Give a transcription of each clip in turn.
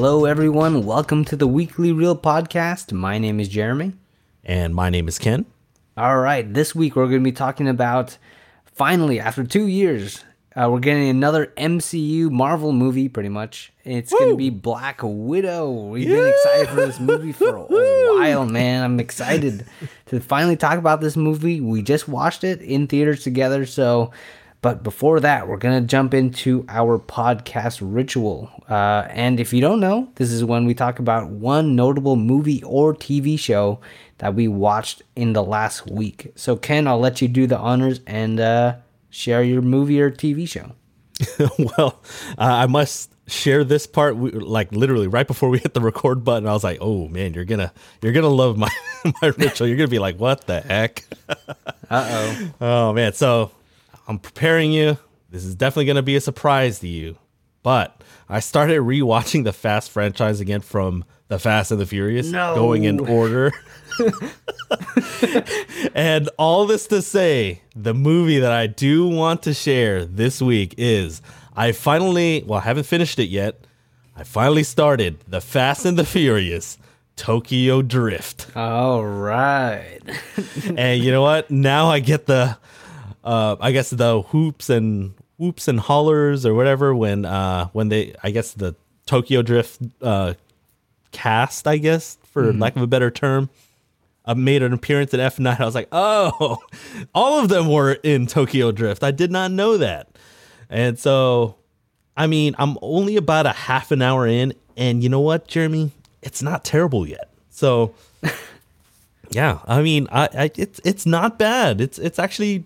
Hello, everyone. Welcome to the Weekly Reel Podcast. My name is Jeremy. And my name is Ken. All right, this week we're going to be talking about finally, after two years, uh, we're getting another MCU Marvel movie, pretty much. It's going to be Black Widow. We've been excited for this movie for a while, man. I'm excited to finally talk about this movie. We just watched it in theaters together, so. But before that, we're going to jump into our podcast ritual. Uh, and if you don't know, this is when we talk about one notable movie or TV show that we watched in the last week. So, Ken, I'll let you do the honors and uh, share your movie or TV show. well, uh, I must share this part we, like literally right before we hit the record button i was like oh man you're gonna you're gonna love my my ritual you're gonna be like what the heck uh-oh oh man so I'm preparing you. This is definitely going to be a surprise to you. But I started rewatching the Fast franchise again from the Fast and the Furious, no. going in order. and all this to say, the movie that I do want to share this week is I finally, well, I haven't finished it yet. I finally started The Fast and the Furious Tokyo Drift. All right. and you know what? Now I get the uh, I guess the hoops and whoops and hollers or whatever when uh, when they I guess the Tokyo Drift uh, cast I guess for mm-hmm. lack of a better term uh, made an appearance at F9. I was like, oh, all of them were in Tokyo Drift. I did not know that, and so I mean I'm only about a half an hour in, and you know what, Jeremy, it's not terrible yet. So. Yeah, I mean, I, I, it's it's not bad. It's it's actually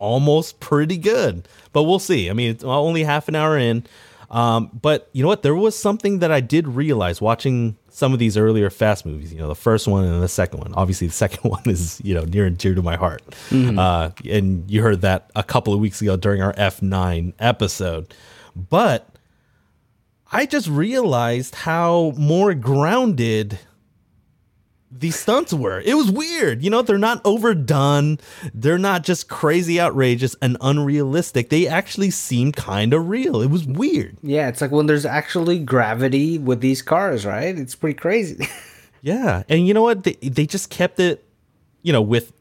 almost pretty good. But we'll see. I mean, it's only half an hour in. Um, but you know what? There was something that I did realize watching some of these earlier fast movies. You know, the first one and the second one. Obviously, the second one is you know near and dear to my heart. Mm-hmm. Uh, and you heard that a couple of weeks ago during our F nine episode. But I just realized how more grounded these stunts were. It was weird. You know, they're not overdone. They're not just crazy outrageous and unrealistic. They actually seem kind of real. It was weird. Yeah, it's like when there's actually gravity with these cars, right? It's pretty crazy. yeah. And you know what? They they just kept it, you know, with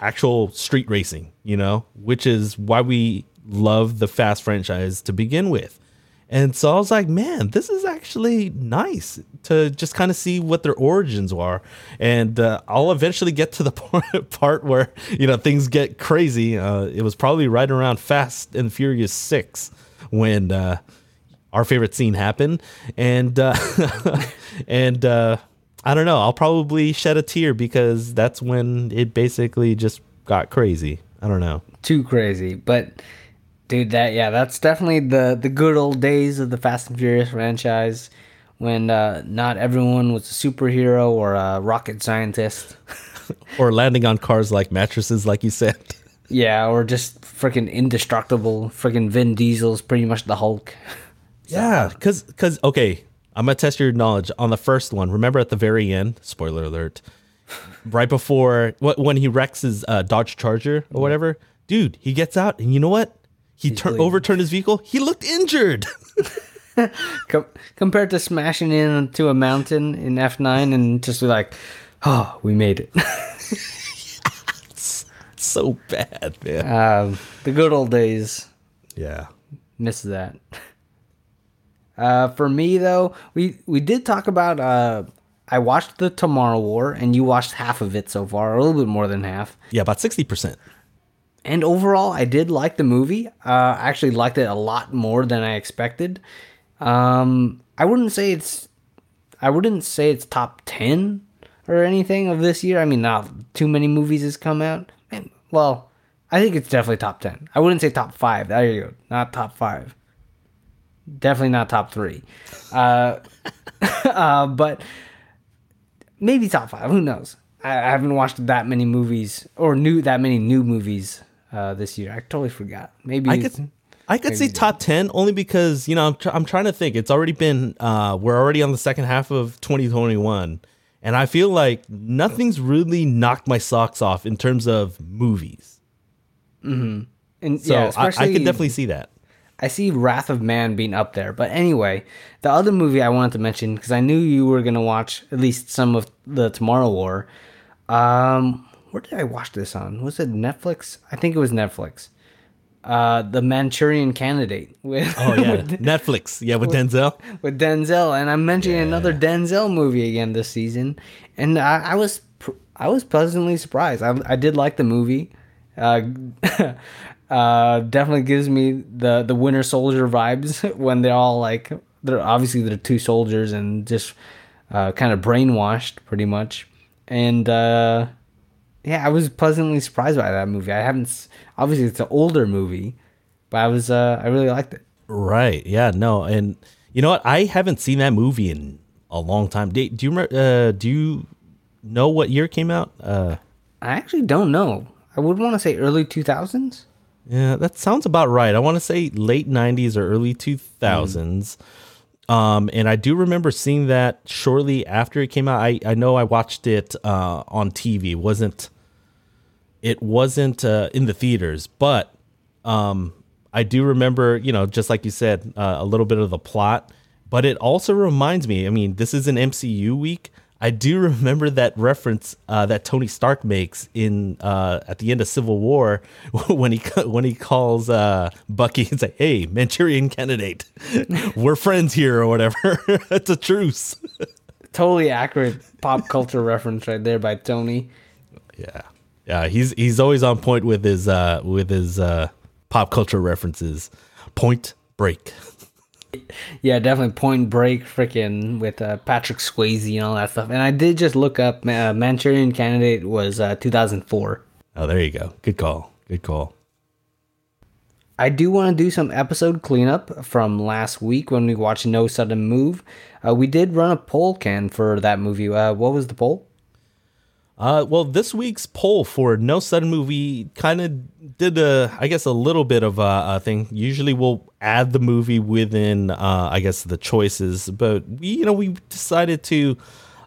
actual street racing, you know, which is why we love the Fast franchise to begin with. And so I was like, man, this is actually nice to just kind of see what their origins are. And uh, I'll eventually get to the part where, you know, things get crazy. Uh, it was probably right around Fast and Furious 6 when uh, our favorite scene happened. And, uh, and, uh, I don't know. I'll probably shed a tear because that's when it basically just got crazy. I don't know. Too crazy. But dude that yeah that's definitely the the good old days of the fast and furious franchise when uh, not everyone was a superhero or a rocket scientist. Or landing on cars like mattresses like you said. Yeah or just freaking indestructible. Freaking vin diesel's pretty much the hulk. So. yeah because because okay i'm gonna test your knowledge on the first one. Remember at the very end spoiler alert right before when he wrecks his uh, dodge charger or whatever? Dude he gets out and you know what he tur- overturned his vehicle. He looked injured. Com- compared to smashing into a mountain in F9 and just be like, oh, we made it. so bad, man. Um, the good old days. Yeah. Miss that. Uh, for me though, we we did talk about. Uh, I watched the Tomorrow War, and you watched half of it so far, a little bit more than half. Yeah, about sixty percent and overall, I did like the movie. Uh, I actually liked it a lot more than I expected. Um, I wouldn't say it's, I wouldn't say it's top ten or anything of this year. I mean, not too many movies has come out. And, well, I think it's definitely top ten. I wouldn't say top five. There you go, not top five. Definitely not top three. Uh, uh, but maybe top five. Who knows? I haven't watched that many movies or new that many new movies uh, this year. I totally forgot. Maybe I could. I could say top ten only because you know I'm, tr- I'm trying to think. It's already been uh, we're already on the second half of 2021, and I feel like nothing's really knocked my socks off in terms of movies. Mm-hmm. And so yeah, I, I could definitely see that. I see Wrath of Man being up there. But anyway, the other movie I wanted to mention because I knew you were gonna watch at least some of the Tomorrow War. Um, where did I watch this on? Was it Netflix? I think it was Netflix. Uh, the Manchurian Candidate with Oh yeah, with, Netflix. Yeah, with Denzel. with Denzel, and I'm mentioning another Denzel movie again this season, and I, I was I was pleasantly surprised. I, I did like the movie. Uh, uh, definitely gives me the the Winter Soldier vibes when they're all like they're obviously they're two soldiers and just uh, kind of brainwashed pretty much, and uh, yeah, I was pleasantly surprised by that movie. I haven't obviously it's an older movie, but I was uh, I really liked it. Right. Yeah. No. And you know what? I haven't seen that movie in a long time. Do, do you remember? Uh, do you know what year it came out? Uh, I actually don't know. I would want to say early 2000s. yeah, that sounds about right. I want to say late '90s or early 2000s. Um, and I do remember seeing that shortly after it came out. I, I know I watched it uh, on TV. It wasn't it wasn't uh, in the theaters, but um, I do remember, you know, just like you said, uh, a little bit of the plot. But it also reminds me. I mean, this is an MCU week. I do remember that reference uh, that Tony Stark makes in uh, at the end of Civil War when he when he calls uh, Bucky and say, "Hey, Manchurian Candidate, we're friends here" or whatever. it's a truce. Totally accurate pop culture reference right there by Tony. Yeah, yeah. He's he's always on point with his uh, with his uh, pop culture references. Point Break. Yeah, definitely Point Break, freaking with uh, Patrick Swayze and all that stuff. And I did just look up uh, Manchurian Candidate was uh, 2004. Oh, there you go. Good call. Good call. I do want to do some episode cleanup from last week when we watched No Sudden Move. Uh, we did run a poll Ken for that movie. Uh, what was the poll? Uh, well, this week's poll for No Sudden Movie kind of did a, I guess, a little bit of a, a thing. Usually, we'll add the movie within, uh, I guess, the choices, but we, you know, we decided to,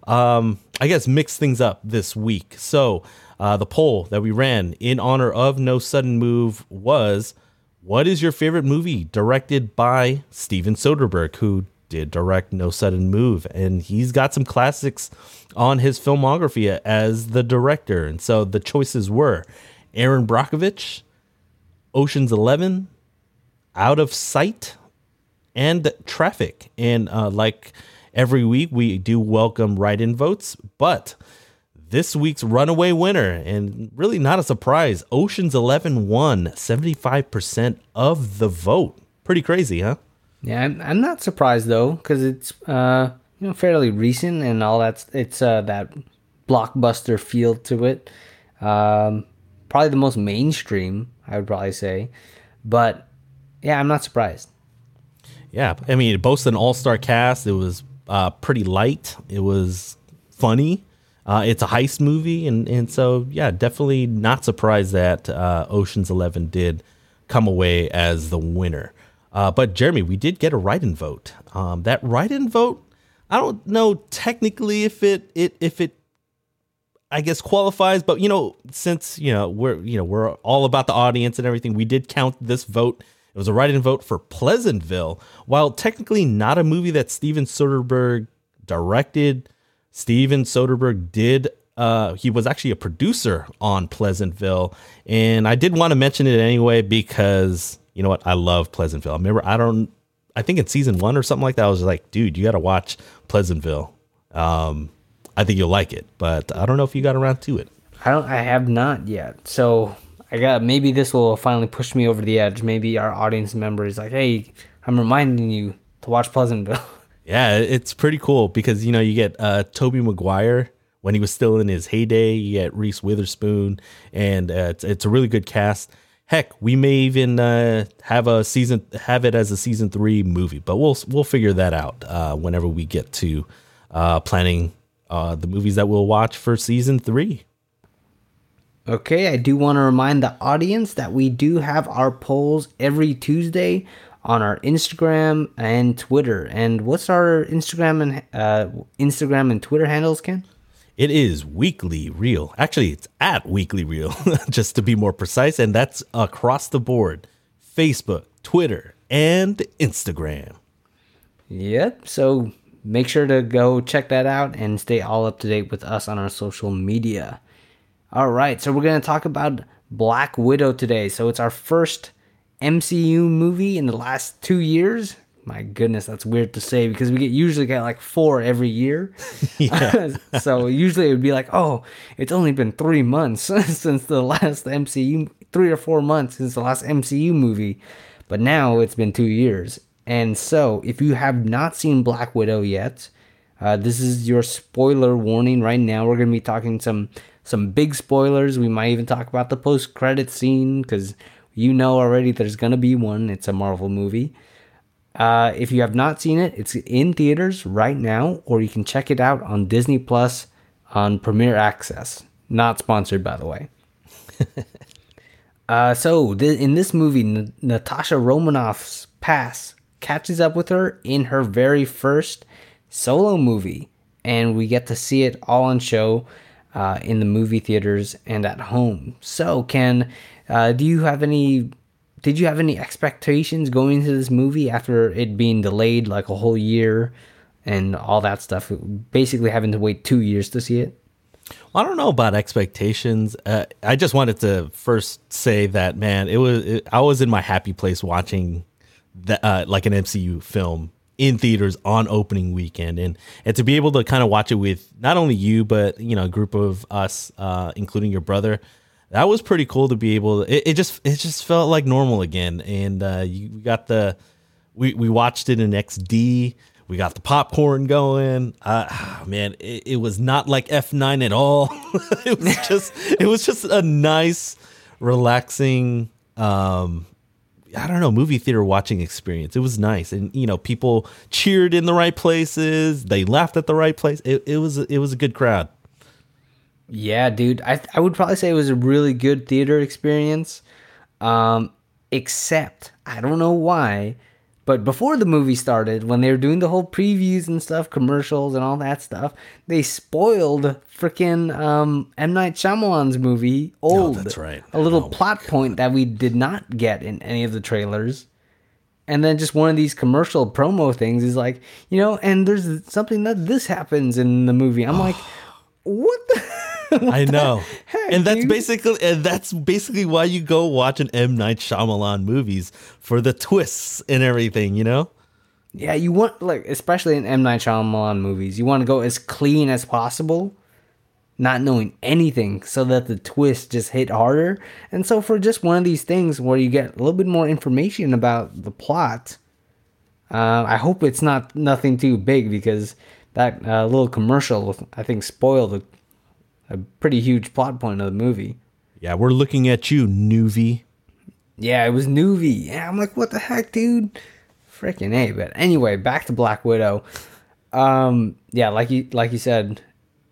um, I guess, mix things up this week. So, uh, the poll that we ran in honor of No Sudden Move was, "What is your favorite movie directed by Steven Soderbergh, who did direct No Sudden Move, and he's got some classics on his filmography as the director. And so the choices were Erin Brockovich, Ocean's Eleven, Out of Sight, and Traffic. And uh, like every week, we do welcome write in votes, but this week's runaway winner, and really not a surprise, Ocean's Eleven won 75% of the vote. Pretty crazy, huh? Yeah, I'm, I'm not surprised though, because it's uh, you know fairly recent and all that. It's uh, that blockbuster feel to it. Um, probably the most mainstream, I would probably say. But yeah, I'm not surprised. Yeah, I mean, it boasts an all-star cast. It was uh, pretty light. It was funny. Uh, it's a heist movie, and and so yeah, definitely not surprised that uh, Ocean's Eleven did come away as the winner. Uh, but Jeremy, we did get a write-in vote. Um, that write-in vote, I don't know technically if it it if it I guess qualifies, but you know, since you know we're you know we're all about the audience and everything, we did count this vote. It was a write-in vote for Pleasantville, while technically not a movie that Steven Soderbergh directed. Steven Soderbergh did. Uh, he was actually a producer on Pleasantville, and I did want to mention it anyway because you know what? I love Pleasantville. I remember I don't. I think in season one or something like that, I was like, dude, you got to watch Pleasantville. Um, I think you'll like it, but I don't know if you got around to it. I don't. I have not yet. So I got maybe this will finally push me over the edge. Maybe our audience member is like, "Hey, I'm reminding you to watch Pleasantville." Yeah, it's pretty cool because you know you get uh, Tobey Maguire when he was still in his heyday. You get Reese Witherspoon, and uh, it's it's a really good cast. Heck, we may even uh, have a season have it as a season three movie, but we'll we'll figure that out uh, whenever we get to uh, planning uh, the movies that we'll watch for season three. Okay, I do want to remind the audience that we do have our polls every Tuesday on our Instagram and Twitter. And what's our Instagram and uh, Instagram and Twitter handles, Ken? It is weekly reel. Actually, it's at weekly reel, just to be more precise, and that's across the board: Facebook, Twitter, and Instagram. Yep. So make sure to go check that out and stay all up to date with us on our social media. All right. So we're going to talk about Black Widow today. So it's our first MCU movie in the last two years. My goodness, that's weird to say because we get usually get like four every year. Yeah. so usually it would be like, oh, it's only been three months since the last MCU, three or four months since the last MCU movie. But now it's been two years. And so, if you have not seen Black Widow yet, uh, this is your spoiler warning right now. We're gonna be talking some some big spoilers. We might even talk about the post credit scene because you know already there's gonna be one. It's a Marvel movie. Uh, if you have not seen it, it's in theaters right now, or you can check it out on Disney Plus on Premier Access. Not sponsored, by the way. uh, so th- in this movie, N- Natasha Romanoff's past catches up with her in her very first solo movie, and we get to see it all on show uh, in the movie theaters and at home. So, Ken, uh, do you have any? Did you have any expectations going into this movie after it being delayed like a whole year and all that stuff? Basically, having to wait two years to see it. I don't know about expectations. Uh, I just wanted to first say that man, it was it, I was in my happy place watching uh, like an MCU film in theaters on opening weekend, and and to be able to kind of watch it with not only you but you know a group of us, uh, including your brother. That was pretty cool to be able. To, it, it just it just felt like normal again, and uh, you got the we we watched it in XD. We got the popcorn going. Uh, man, it, it was not like F9 at all. it was just it was just a nice, relaxing um, I don't know, movie theater watching experience. It was nice, and you know, people cheered in the right places. They laughed at the right place. It, it was it was a good crowd. Yeah, dude, I I would probably say it was a really good theater experience. Um, except I don't know why, but before the movie started, when they were doing the whole previews and stuff, commercials and all that stuff, they spoiled freaking um, M Night Shyamalan's movie Old. Oh, that's right. A little oh plot point that we did not get in any of the trailers. And then just one of these commercial promo things is like, you know, and there's something that this happens in the movie. I'm like, what the I know. Heck, and that's dude? basically and that's basically why you go watch an M Night Shyamalan movies for the twists and everything, you know? Yeah, you want like especially in M Night Shyamalan movies, you want to go as clean as possible, not knowing anything so that the twist just hit harder. And so for just one of these things where you get a little bit more information about the plot, uh, I hope it's not nothing too big because that uh, little commercial I think spoiled a pretty huge plot point of the movie. Yeah, we're looking at you, Noovie. Yeah, it was Noovie. Yeah, I'm like, what the heck, dude? Freaking a. But anyway, back to Black Widow. Um, yeah, like you like you said,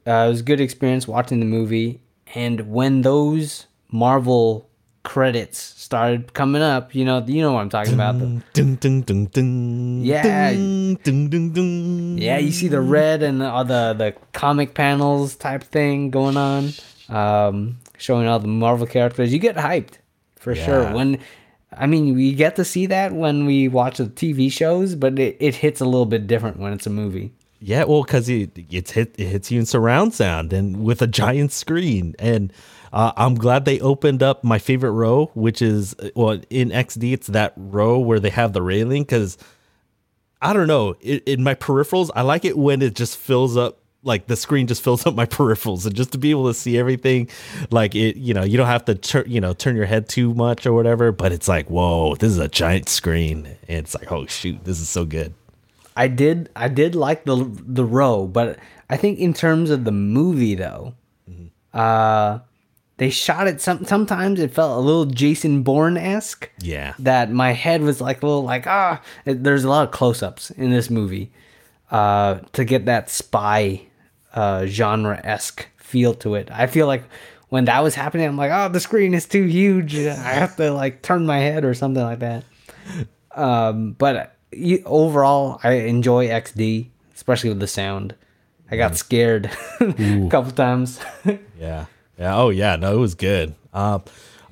uh, it was a good experience watching the movie. And when those Marvel credits started coming up, you know, you know what I'm talking about. The, dun, dun, dun, dun, yeah, dun, dun, dun, yeah. You see the red and all the the comic panels type thing going on, um, showing all the Marvel characters. You get hyped for yeah. sure. When I mean, we get to see that when we watch the TV shows, but it, it hits a little bit different when it's a movie. Yeah, well, because it it's hit it hits you in surround sound and with a giant screen and uh, I'm glad they opened up my favorite row, which is well in XD. It's that row where they have the railing because I don't know. It, in my peripherals, I like it when it just fills up. Like the screen just fills up my peripherals, and just to be able to see everything, like it, you know, you don't have to turn, you know, turn your head too much or whatever. But it's like, whoa, this is a giant screen, and it's like, oh shoot, this is so good. I did, I did like the the row, but I think in terms of the movie though, mm-hmm. uh, they shot it some sometimes it felt a little Jason Bourne esque. Yeah. That my head was like a little like ah. there's a lot of close ups in this movie, uh, to get that spy, uh, genre esque feel to it. I feel like when that was happening, I'm like, oh, the screen is too huge. I have to like turn my head or something like that. Um, but overall, I enjoy XD, especially with the sound. I got scared a couple times. yeah. Yeah. Oh, yeah. No, it was good. Uh,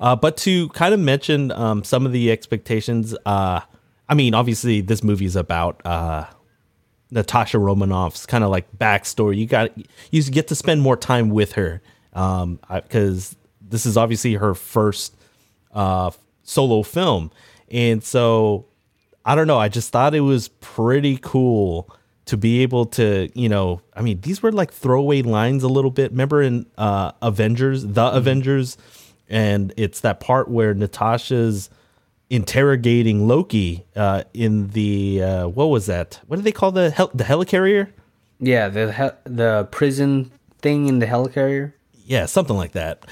uh, but to kind of mention um, some of the expectations, uh, I mean, obviously, this movie is about uh, Natasha Romanoff's kind of like backstory. You got you get to spend more time with her because this is obviously her first uh, solo film, and so I don't know. I just thought it was pretty cool to be able to, you know, I mean, these were like throwaway lines a little bit. Remember in uh, Avengers, the mm-hmm. Avengers, and it's that part where Natasha's interrogating Loki uh, in the uh, what was that? What do they call the hel- the helicarrier? Yeah, the he- the prison thing in the helicarrier. Yeah, something like that.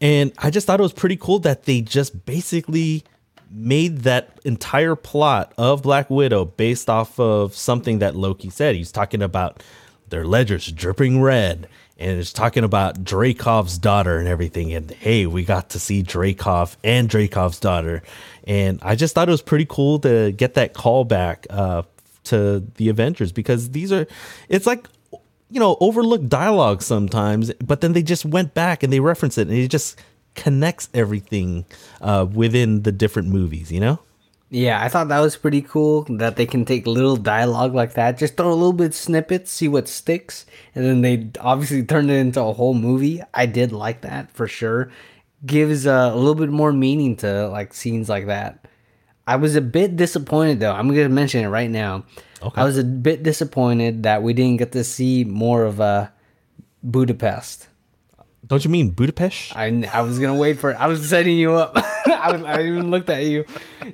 And I just thought it was pretty cool that they just basically made that entire plot of Black Widow based off of something that Loki said. He's talking about their ledgers dripping red and it's talking about Dreykov's daughter and everything. And hey, we got to see Dreykov and Dreykov's daughter. And I just thought it was pretty cool to get that callback uh, to the Avengers because these are, it's like, you know, overlooked dialogue sometimes, but then they just went back and they reference it and it just connects everything uh, within the different movies, you know? Yeah, I thought that was pretty cool that they can take little dialogue like that, just throw a little bit snippets, see what sticks, and then they obviously turn it into a whole movie. I did like that for sure. Gives uh, a little bit more meaning to like scenes like that. I was a bit disappointed though. I'm gonna mention it right now. Okay. I was a bit disappointed that we didn't get to see more of uh, Budapest. Don't you mean Budapest? I, I was gonna wait for it. I was setting you up. I, was, I even looked at you.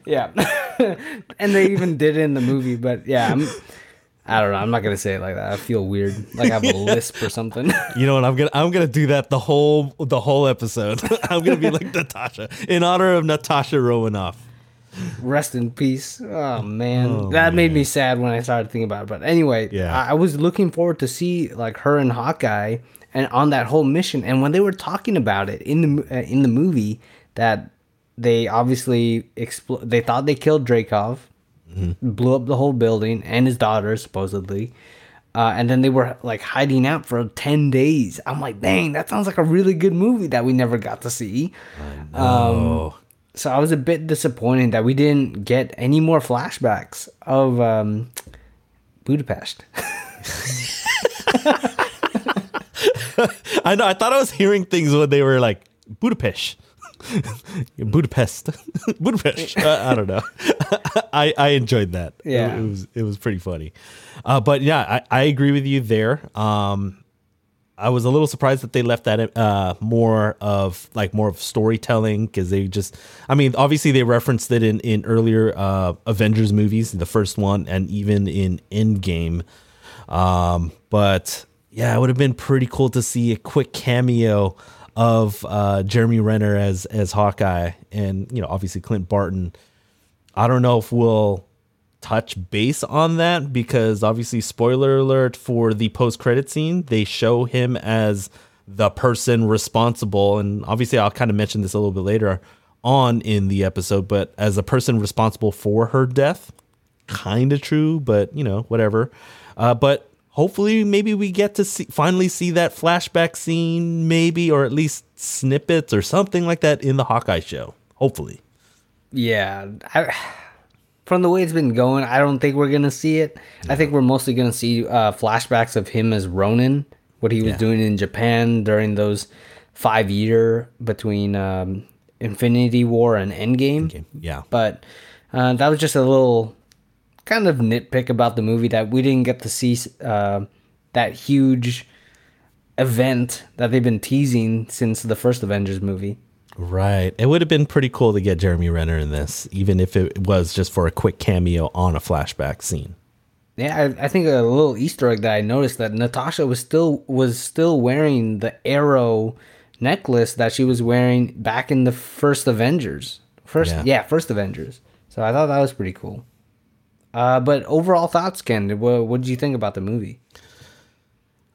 Yeah, and they even did it in the movie. But yeah, I'm. I don't know. I'm not gonna say it like that. I feel weird, like I have a lisp or something. You know what? I'm gonna I'm gonna do that the whole the whole episode. I'm gonna be like Natasha in honor of Natasha Romanoff. Rest in peace. Oh man, oh, that man. made me sad when I started thinking about it. But anyway, yeah, I, I was looking forward to see like her and Hawkeye and on that whole mission. And when they were talking about it in the uh, in the movie, that they obviously expl- they thought they killed Dreykov, mm-hmm. blew up the whole building and his daughter supposedly. Uh, and then they were like hiding out for 10 days. I'm like, dang, that sounds like a really good movie that we never got to see. I um, so I was a bit disappointed that we didn't get any more flashbacks of um, Budapest. I know. I thought I was hearing things when they were like Budapest. Budapest, Budapest. Uh, I don't know. I I enjoyed that. Yeah, it, it, was it was pretty funny. Uh, but yeah, I, I agree with you there. Um, I was a little surprised that they left that uh, more of like more of storytelling because they just, I mean, obviously they referenced it in in earlier uh, Avengers movies, the first one, and even in Endgame. Um, but yeah, it would have been pretty cool to see a quick cameo of uh, Jeremy Renner as as Hawkeye, and you know, obviously Clint Barton. I don't know if we'll touch base on that because obviously, spoiler alert for the post credit scene, they show him as the person responsible, and obviously, I'll kind of mention this a little bit later on in the episode, but as a person responsible for her death, kind of true, but you know, whatever. Uh, but hopefully maybe we get to see finally see that flashback scene maybe or at least snippets or something like that in the hawkeye show hopefully yeah I, from the way it's been going i don't think we're gonna see it i think we're mostly gonna see uh, flashbacks of him as ronin what he was yeah. doing in japan during those five year between um, infinity war and endgame, endgame. yeah but uh, that was just a little kind of nitpick about the movie that we didn't get to see uh, that huge event that they've been teasing since the first Avengers movie. Right. It would have been pretty cool to get Jeremy Renner in this, even if it was just for a quick cameo on a flashback scene. Yeah, I, I think a little Easter egg that I noticed that Natasha was still was still wearing the arrow necklace that she was wearing back in the first Avengers. First, yeah, yeah first Avengers. So I thought that was pretty cool. Uh, but overall thoughts, Ken. What, what did you think about the movie?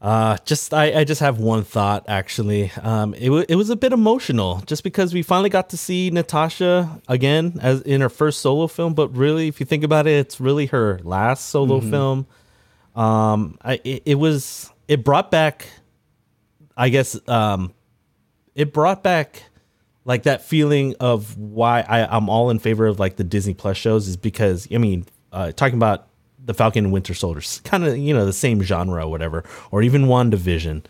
Uh, just I, I just have one thought actually. Um, it w- it was a bit emotional just because we finally got to see Natasha again as in her first solo film. But really, if you think about it, it's really her last solo mm-hmm. film. Um, I it, it, was it brought back, I guess um, it brought back like that feeling of why I, I'm all in favor of like the Disney Plus shows is because I mean, uh, talking about the Falcon and Winter Soldier, kind of you know the same genre, or whatever, or even WandaVision,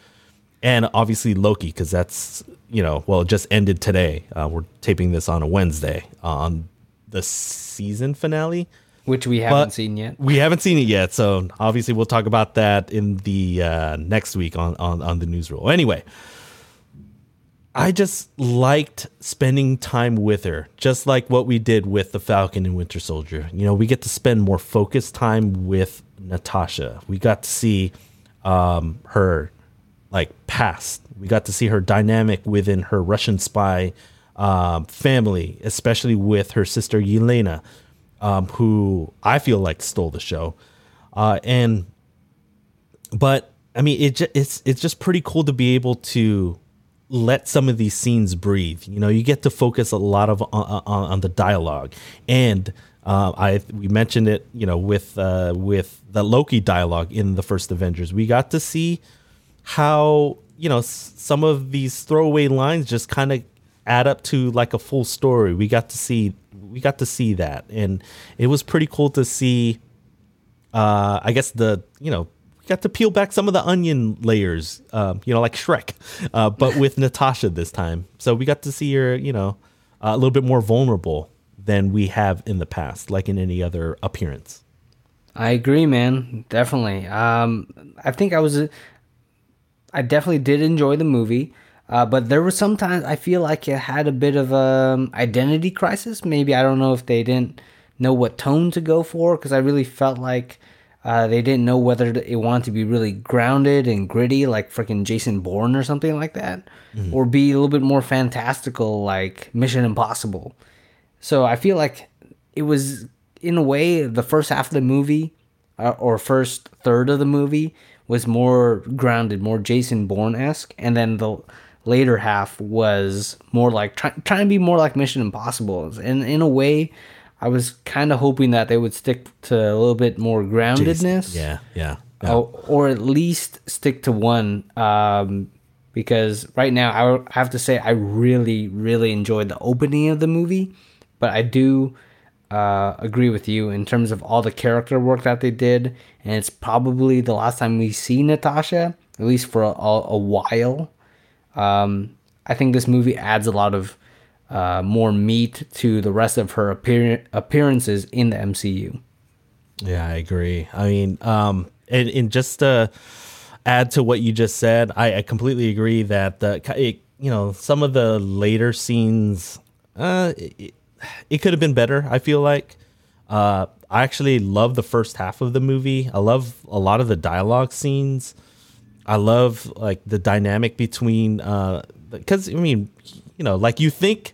and obviously Loki because that's you know well it just ended today. Uh, we're taping this on a Wednesday uh, on the season finale. which we haven't But seen yet. We haven't seen it yet, so obviously we'll talk about that in the uh, next week on, on on the newsroll. Anyway, I just liked spending time with her, just like what we did with the Falcon and Winter Soldier. You know, we get to spend more focused time with Natasha. We got to see um, her like past. We got to see her dynamic within her Russian spy um, family, especially with her sister Yelena, um, who I feel like stole the show. Uh, and but I mean, it it's it's just pretty cool to be able to let some of these scenes breathe. You know, you get to focus a lot of on, on, on the dialogue, and uh, I we mentioned it. You know, with uh, with the Loki dialogue in the first Avengers, we got to see how you know s- some of these throwaway lines just kind of add up to like a full story. We got to see we got to see that, and it was pretty cool to see uh, I guess the you know got to peel back some of the onion layers, um, you know, like Shrek, uh, but with Natasha this time. So we got to see her, you know, a little bit more vulnerable than we have in the past, like in any other appearance. I agree, man. Definitely. Um, I think I was, I definitely did enjoy the movie, uh, but there was sometimes I feel like it had a bit of a identity crisis. Maybe I don't know if they didn't know what tone to go for because I really felt like uh, they didn't know whether it wanted to be really grounded and gritty, like freaking Jason Bourne or something like that, or be a little bit more fantastical, like Mission Impossible. So I feel like it was in a way the first half of the movie uh, or first third of the movie was more grounded, more Jason Bourne esque, and then the later half was more like try, trying to be more like Mission Impossible. And in a way, I was kind of hoping that they would stick to a little bit more groundedness Yeah, yeah. yeah. or, or at least stick to one um, because right now I have to say I really really enjoyed the opening of the movie but I do uh, agree with you in terms of all the character work that they did and it's probably the last time we see Natasha at least for a, a, a while um, I think this movie adds a lot of uh, more meat to the rest of her appear- appearances in the MCU Yeah, I agree. I mean, um, and, and just to add to what you just said, I, I completely agree that the it, you know some of the later scenes, uh, it, it could have been better. I feel like. Uh, I actually love the first half of the movie. I love a lot of the dialogue scenes. I love like the dynamic between uh because I mean, you know, like you think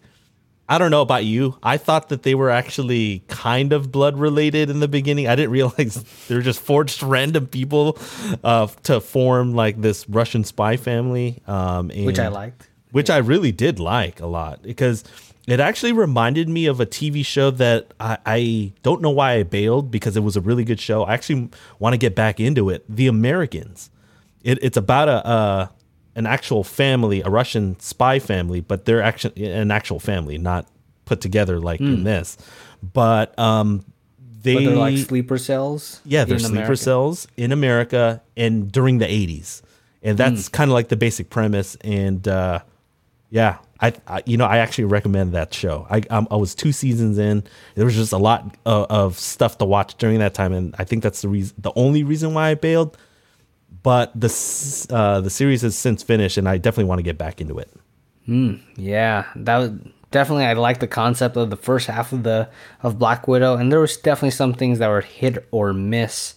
I don't know about you. I thought that they were actually kind of blood related in the beginning. I didn't realize they were just forged random people uh, to form like this Russian spy family. Um, which I liked which I really did like a lot because it actually reminded me of a TV show that I, I don't know why I bailed because it was a really good show. I actually want to get back into it. The Americans. It, it's about a, a an actual family, a Russian spy family, but they're actually an actual family, not put together like in this. But um, they Hmm. but they're like sleeper cells yeah, they're sleeper America. cells in America and during the 80s. And Hmm. that's kind of like the basic premise. And uh, yeah, I, I you know I actually recommend that show. I um, I was two seasons in. There was just a lot of, of stuff to watch during that time, and I think that's the reason, the only reason why I bailed. But the uh, the series has since finished, and I definitely want to get back into it. Yeah, that was definitely. I like the concept of the first half of the of Black Widow, and there was definitely some things that were hit or miss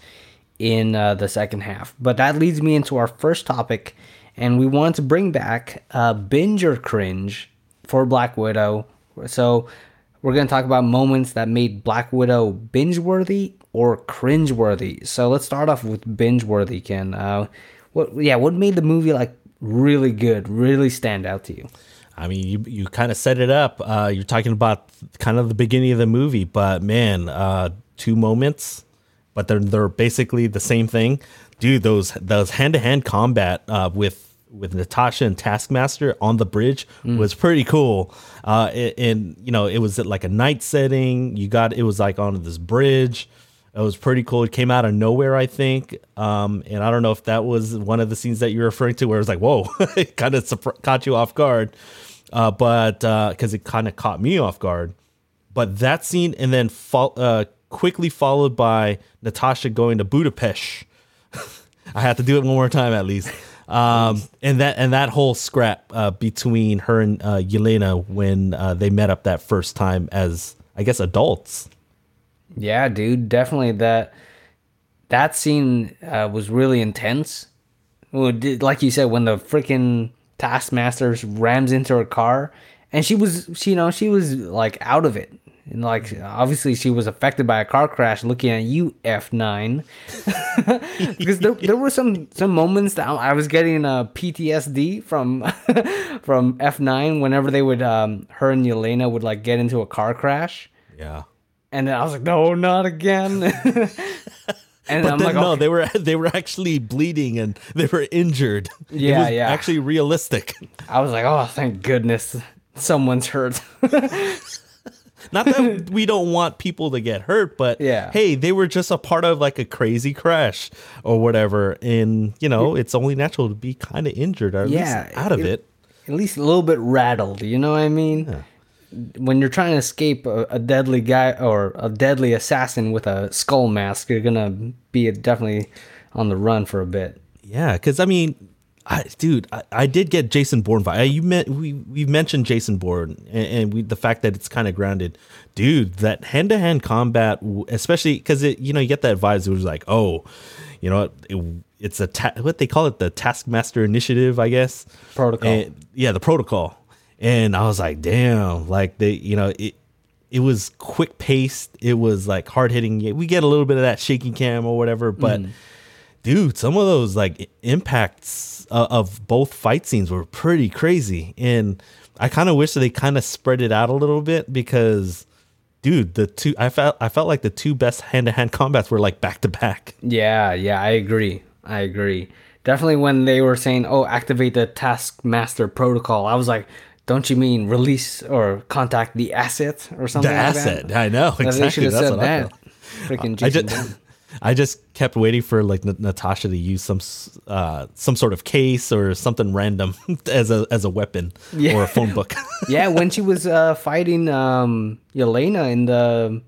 in uh, the second half. But that leads me into our first topic, and we want to bring back uh, binge or cringe for Black Widow. So we're gonna talk about moments that made Black Widow binge worthy or cringe worthy. So let's start off with binge worthy. Ken, uh, what? Yeah, what made the movie like really good, really stand out to you? I mean, you you kind of set it up. Uh, you're talking about kind of the beginning of the movie, but man, uh, two moments, but they're they're basically the same thing, dude. Those those hand to hand combat uh, with with Natasha and Taskmaster on the bridge was pretty cool. Uh, and, you know, it was at like a night setting. You got it was like on this bridge. It was pretty cool. It came out of nowhere, I think. Um, and I don't know if that was one of the scenes that you're referring to, where it was like, "Whoa!" it kind of caught you off guard. Uh, but because it kind of caught me off guard. But that scene, and then fo- uh, quickly followed by Natasha going to Budapest. I had to do it one more time at least. Um, and that and that whole scrap uh, between her and uh, Yelena when uh, they met up that first time as I guess adults. Yeah, dude, definitely that that scene uh, was really intense. Like you said, when the freaking Taskmaster rams into her car, and she was, you know, she was like out of it, and like obviously she was affected by a car crash. Looking at you, F nine, because there, there were some some moments that I was getting uh, PTSD from from F nine whenever they would um, her and Yelena would like get into a car crash. Yeah. And then I was like, no, not again. and But I'm then, like, no, okay. they were they were actually bleeding and they were injured. It Yeah, was yeah. Actually realistic. I was like, oh, thank goodness someone's hurt. Not that we don't want people to get hurt, but Yeah. hey, they were just a part of like a crazy crash or whatever. And you know, it's only natural to be kind of injured or at Yeah, least out of it- it. At least a little bit rattled. You know what I mean? When you're trying to escape a, a deadly guy or a deadly assassin with a skull mask, you're gonna be definitely on the run for a bit. Yeah, because I mean, I, dude, I, I did get Jason Bourne vibe. Uh, you meant we we mentioned Jason Bourne and, and we, the fact that it's kind of grounded, dude. That hand to hand combat, especially because it, you know, you get that vibes. It was like, oh, you know, it, it's a ta- what they call it, the Taskmaster Initiative, I guess. Protocol. And- yeah, the protocol. And I was like, damn, like they, you know, it it was quick paced. It was like hard hitting. We get a little bit of that shaky cam or whatever, but mm. Dude, some of those like impacts uh, of both fight scenes were pretty crazy, and I kind of wish that they kind of spread it out a little bit because, dude, the two I felt I felt like the two best hand to hand combats were like back to back. Yeah, yeah, I agree. I agree. Definitely when they were saying, "Oh, activate the Taskmaster protocol," I was like, "Don't you mean release or contact the asset or The something?" like asset, that? I know They exactly. should have That's said what I that. Freaking I just. I just kept waiting for like N- Natasha to use some uh, some sort of case or something random as a as a weapon Yeah. or a phone book. yeah, when she was uh, fighting um, Yelena in the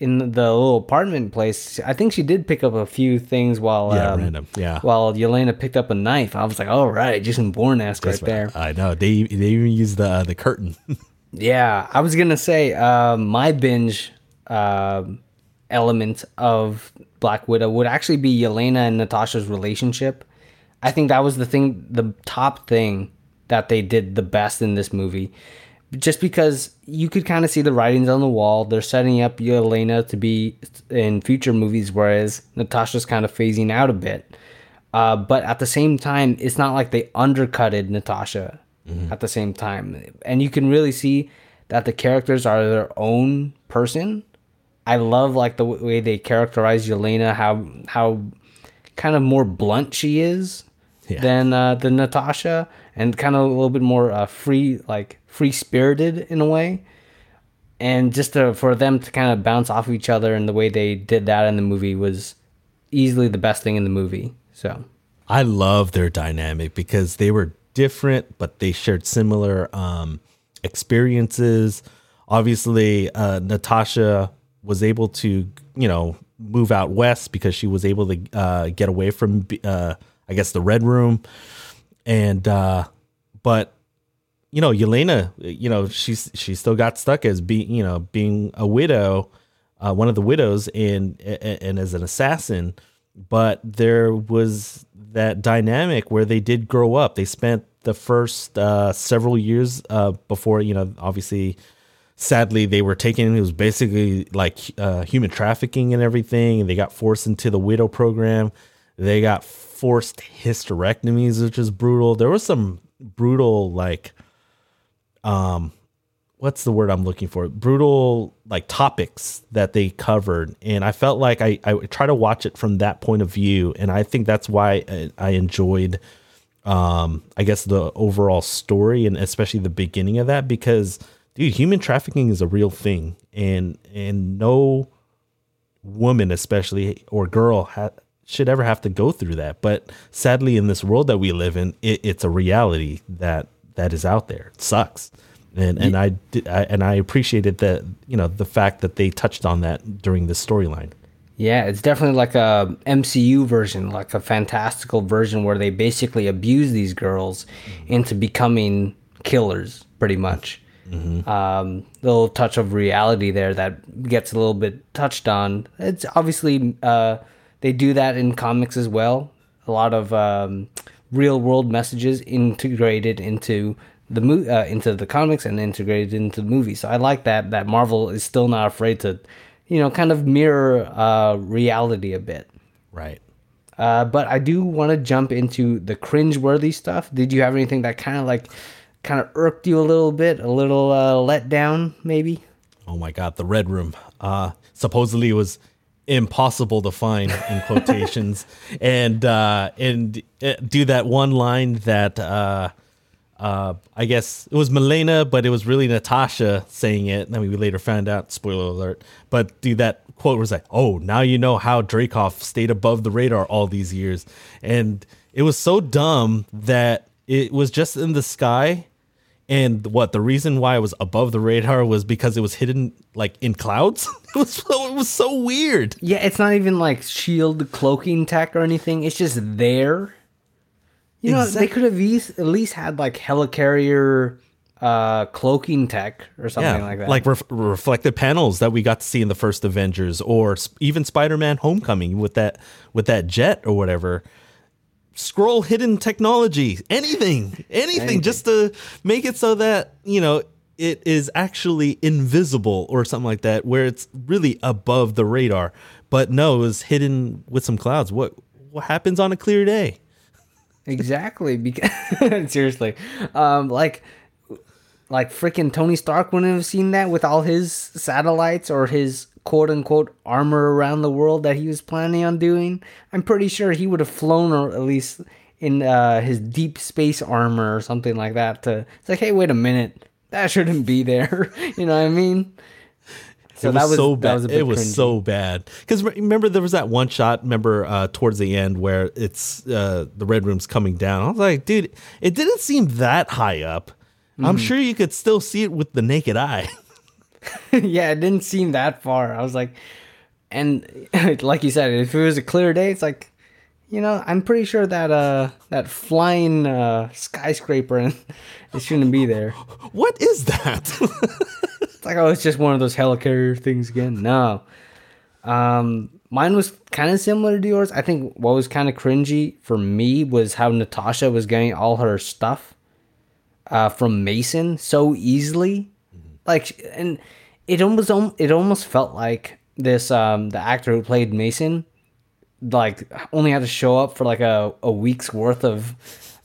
in the little apartment place, I think she did pick up a few things while Yeah, um, random, yeah. while Yelena picked up a knife. I was like, all right, Jason Bourne esque right there. I know they they even used the uh, the curtain. Yeah, I was gonna say uh, my binge um element of Black Widow would actually be Yelena and Natasha's relationship. I think that was the thing, the top thing that they did the best in this movie, just because you could kind of see the writings on the wall. They're setting up Yelena to be in future movies, whereas Natasha's kind of phasing out a bit. Uh, but at the same time, it's not like they undercutted Natasha at the same time. And you can really see that the characters are their own person. I love like the w- way they characterize Yelena, how how kind of more blunt she is Yeah. than uh, than Natasha, and kind of a little bit more uh, free, like free spirited in a way. And just to, for them to kind of bounce off of each other and the way they did that in the movie was easily the best thing in the movie. So I love their dynamic because they were different, but they shared similar um, experiences. Obviously, uh, Natasha was able to, you know, move out west because she was able to uh, get away from, uh, I guess, the Red Room, and uh, but you know, Yelena, you know, she's she still got stuck as being, you know, being a widow, uh, one of the widows, and and, as an assassin. But there was that dynamic where they did grow up. They spent the first uh, several years uh, before, you know, obviously, sadly, they were taken. It was basically like uh, human trafficking and everything. And they got forced into the widow program. They got forced hysterectomies, which is brutal. There was some brutal, like, um what's the word I'm looking for? Brutal like topics that they covered, and I felt like I I try to watch it from that point of view, and I think that's why I, I enjoyed um, I guess the overall story and especially the beginning of that because dude, human trafficking is a real thing and and no woman especially or girl ha- should ever have to go through that. But sadly in this world that we live in, it, it's a reality that that is out there. It sucks. And and I, did, I and I appreciated that, you know, the fact that they touched on that during the storyline. Yeah, it's definitely like a MCU version, like a fantastical version where they basically abuse these girls mm-hmm. into becoming killers, pretty much. Um, little touch of reality there that gets a little bit touched on. It's obviously uh, they do that in comics as well. A lot of um, real world messages integrated into the mo- uh, into the comics and integrated into the movie. So I like that that Marvel is still not afraid to, you know, kind of mirror uh, reality a bit. Right. Uh, but I do want to jump into the cringe-worthy stuff. Did you have anything that kind of like, kind of irked you a little bit, a little uh, let down, maybe? Oh my god, the red room. Uh supposedly it was impossible to find in quotations and uh and uh, do that one line that uh uh I guess it was Melina but it was really Natasha saying it and then we later found out spoiler alert but do that quote was like oh now you know how Dreykov stayed above the radar all these years and it was so dumb that it was just in the sky and what the reason why it was above the radar was because it was hidden like in clouds. it was so, it was so weird. Yeah, it's not even like shield cloaking tech or anything. It's just there. You know, they could have at least had like helicarrier uh, cloaking tech or something like that. like ref- reflective panels that we got to see in the first Avengers, or sp- even Spider-Man: Homecoming with that with that jet or whatever. Skrull hidden technology, anything, anything, Anything. just to make it so that you know it is actually invisible or something like that, where it's really above the radar. But no, it was hidden with some clouds. What what happens on a clear day? Exactly. Because seriously, um, like, like freaking Tony Stark wouldn't have seen that with all his satellites or his quote unquote armor around the world that he was planning on doing. I'm pretty sure he would have flown or at least in uh, his deep space armor or something like that. To it's like, hey, wait a minute, that shouldn't be there. you know what I mean? So it was, so bad. it was so bad. Because remember, there was that one shot. Remember, uh, towards the end where it's uh, the red room's coming down. I was like, dude, it didn't seem that high up. I'm sure you could still see it with the naked eye. yeah, it didn't seem that far. I was like, and like you said, if it was a clear day, it's like, you know, I'm pretty sure that uh that flying uh skyscraper and it shouldn't be there. what is that? It's like, oh, it's just one of those helicarrier things again. No, um, mine was kind of similar to yours. I think what was kind of cringy for me was how Natasha was getting all her stuff uh, from Mason so easily, like, and it almost it almost felt like this um the actor who played Mason, like only had to show up for like a, a week's worth of.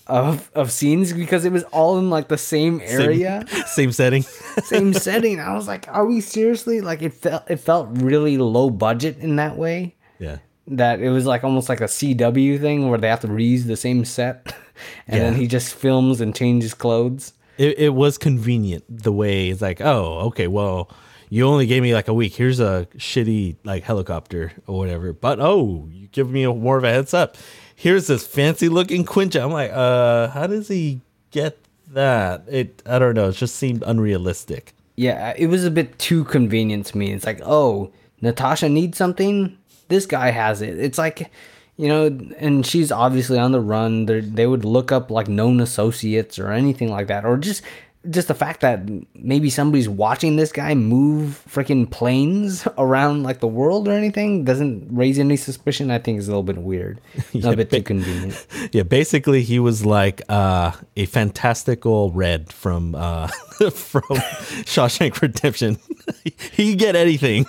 Of, of scenes because it was all in like the same area Same, same setting. same setting. I was like, are we seriously? Like it felt it felt really low budget in that way. yeah. That it was like almost like a CW thing where they have to reuse the same set, and then he just films and changes clothes. It, it was convenient the way it's like, oh, okay, well, you only gave me like a week. Here's a shitty like helicopter or whatever. But oh, you give me a, more of a heads up. Here's this fancy looking Quinjet. I'm like, uh, how does he get that? It I don't know. It just seemed unrealistic. Yeah, it was a bit too convenient to me. It's like, oh, Natasha needs something. This guy has it. It's like, you know, and she's obviously on the run. They they would look up like known associates or anything like that, or just just the fact that maybe somebody's watching this guy move freaking planes around like the world or anything doesn't raise any suspicion. I think is a little bit weird, a bit too convenient. Yeah, basically he was like uh, a fantastical red from uh, from Shawshank Redemption. he get anything.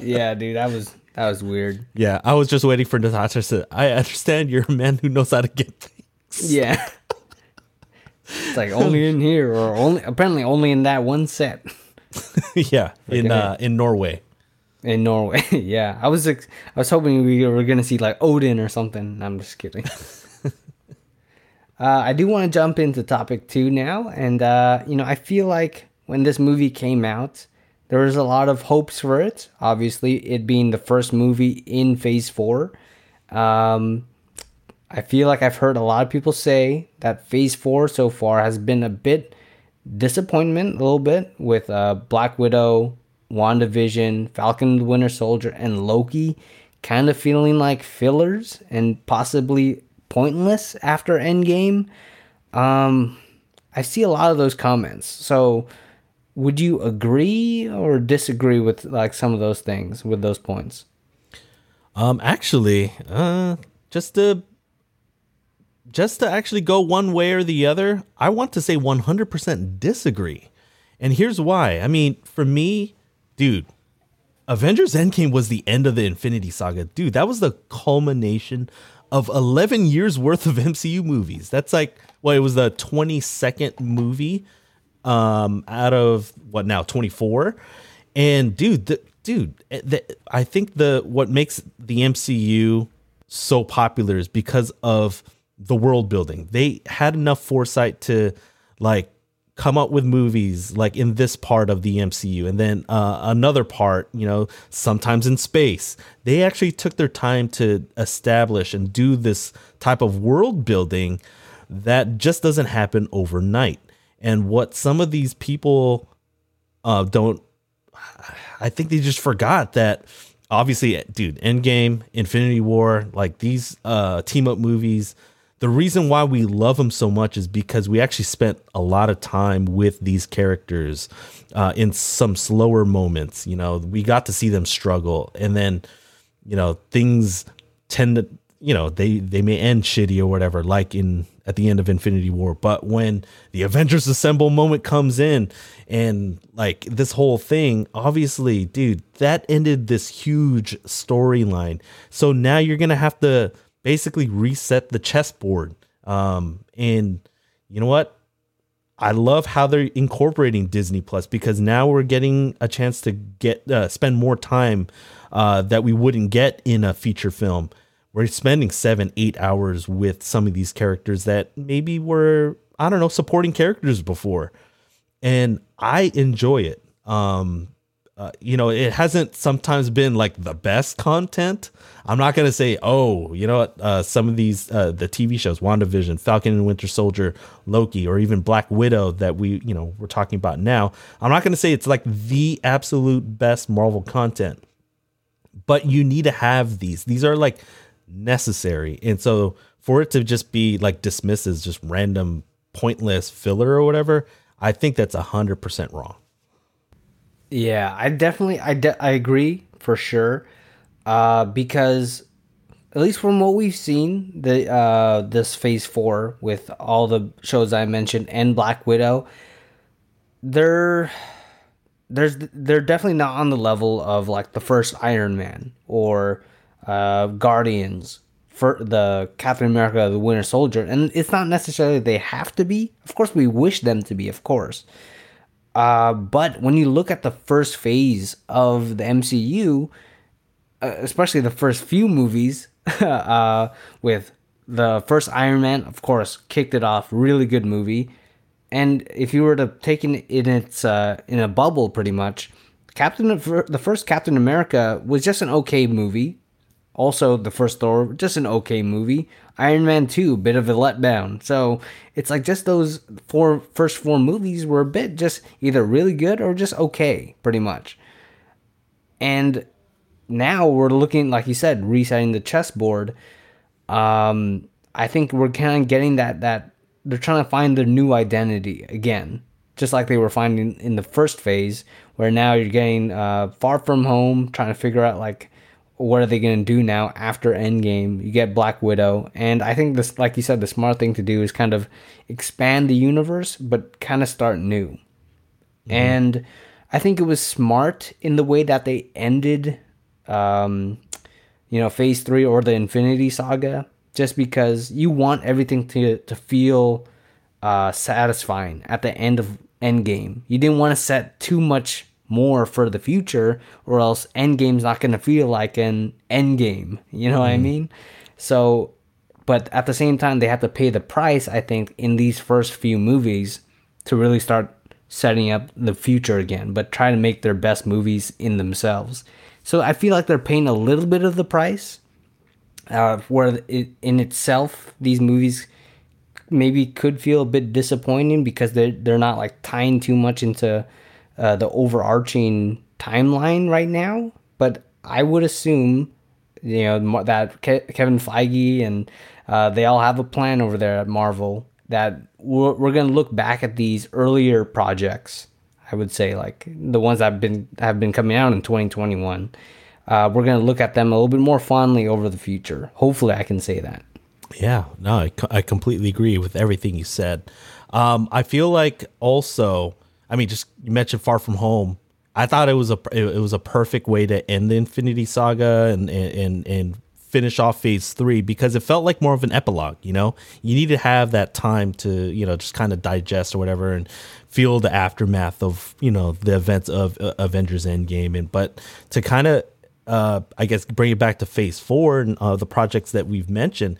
yeah, dude, that was that was weird. Yeah, I was just waiting for Natasha to say, I understand you're a man who knows how to get things. Yeah. It's like only in here, or only apparently only in that one set yeah, in Freaking uh, in Norway. in Norway. yeah, I was ex- I was hoping we were gonna see like Odin or something. I'm just kidding. uh, I do want to jump into topic two now, and uh, you know, I feel like when this movie came out, there was a lot of hopes for it. Obviously, it being the first movie in Phase Four. Um, I feel like I've heard a lot of people say that Phase Four so far has been a bit disappointment, a little bit with uh, Black Widow, WandaVision, Falcon the Winter Soldier, and Loki kind of feeling like fillers and possibly pointless after Endgame. Um, I see a lot of those comments. So, would you agree or disagree with like some of those things with those points? Um, actually, uh, just to just to actually go one way or the other, I want to say 100% disagree. And here's why. I mean, for me, dude, Avengers Endgame was the end of the Infinity Saga. Dude, that was the culmination of 11 years worth of MCU movies. That's like, well, it was the 22nd movie um out of what now 24 and dude the, dude eh, the, i think the what makes the mcu so popular is because of the world building they had enough foresight to like come up with movies like in this part of the MCU and then uh, another part, you know, sometimes in space. They actually took their time to establish and do this type of world building that just doesn't happen overnight. And what some of these people uh, don't, I think they just forgot that obviously, dude, Endgame, Infinity War, like these uh, team up movies, the reason why we love them so much is because we actually spent a lot of time with these characters uh, in some slower moments. You know, we got to see them struggle, and then you know things tend to you know they they may end shitty or whatever, like in at the end of Infinity War. But when the Avengers Assemble moment comes in, and like this whole thing, obviously, dude, that ended this huge storyline. So now you're gonna have to basically reset the chessboard. Um, and you know what? I love how they're incorporating Disney Plus because now we're getting a chance to get uh, spend more time uh, that we wouldn't get in a feature film. We're spending seven, eight hours with some of these characters that maybe were I don't know supporting characters before, and I enjoy it. Um, uh, you know, it hasn't sometimes been like the best content. I'm not gonna say, oh, you know what? Uh, some of these uh, the TV shows, WandaVision, Falcon and Winter Soldier, Loki, or even Black Widow that we, you know, we're talking about now. I'm not gonna say it's like the absolute best Marvel content, but you need to have these. These are like necessary, and so for it to just be like dismissed as just random, pointless filler or whatever, I think that's a hundred percent wrong. Yeah, I definitely I de- I agree for sure. Uh because at least from what we've seen, the uh this phase 4 with all the shows I mentioned and Black Widow, they're there's they're definitely not on the level of like the first Iron Man or uh Guardians for the Captain America the Winter Soldier and it's not necessarily they have to be. Of course we wish them to be, of course. Uh, but when you look at the first phase of the MCU, uh, especially the first few movies, uh, with the first Iron Man, of course, kicked it off. Really good movie. And if you were to take it in its uh, in a bubble, pretty much, Captain the first Captain America was just an okay movie. Also, the first Thor, just an okay movie. Iron Man 2, bit of a letdown. So it's like just those four first four movies were a bit just either really good or just okay, pretty much. And now we're looking, like you said, resetting the chessboard. Um, I think we're kind of getting that that they're trying to find their new identity again, just like they were finding in the first phase, where now you're getting uh, far from home, trying to figure out like what are they going to do now after Endgame? You get Black Widow, and I think this, like you said, the smart thing to do is kind of expand the universe, but kind of start new. Mm-hmm. And I think it was smart in the way that they ended, um, you know, Phase Three or the Infinity Saga, just because you want everything to to feel uh, satisfying at the end of Endgame. You didn't want to set too much more for the future, or else Endgame's not going to feel like an Endgame. You know what I mm-hmm. mean? So but at the same time, they have to pay the price. I think in these first few movies to really start setting up the future again, but try to make their best movies in themselves. So I feel like they're paying a little bit of the price. Uh, where it, in itself, these movies maybe could feel a bit disappointing because they're they're not like tying too much into uh, the overarching timeline right now. But I would assume, you know, that Ke- Kevin Feige and uh, they all have a plan over there at Marvel that we're, we're gonna look back at these earlier projects. I would say like the ones that have been have been coming out in 2021. Uh, we're gonna look at them a little bit more fondly over the future. Hopefully, I can say that. Yeah, no, I, I completely agree with everything you said. Um, I feel like also, I mean, just you mentioned Far From Home. I thought it was a it, was a perfect way to end the Infinity Saga and and and finish off Phase Three because it felt like more of an epilogue. You know, you need to have that time to you know just kind of digest or whatever and feel the aftermath of you know the events of uh, Avengers Endgame and but to kind of uh, I guess bring it back to Phase Four and uh, the projects that we've mentioned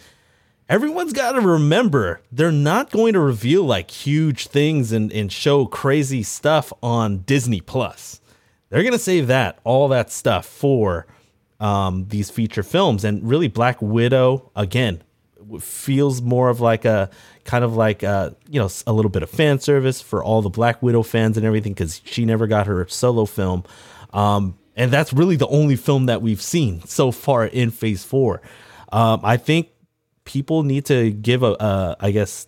everyone's got to remember they're not going to reveal like huge things and, and show crazy stuff on Disney Plus. They're going to save that, all that stuff for um, these feature films. And really, Black Widow, again, feels more of like a kind of like a, you know, a little bit of fan service for all the Black Widow fans and everything because she never got her solo film. Um, and that's really the only film that we've seen so far in phase four. Um, I think people need to give a, uh, I guess,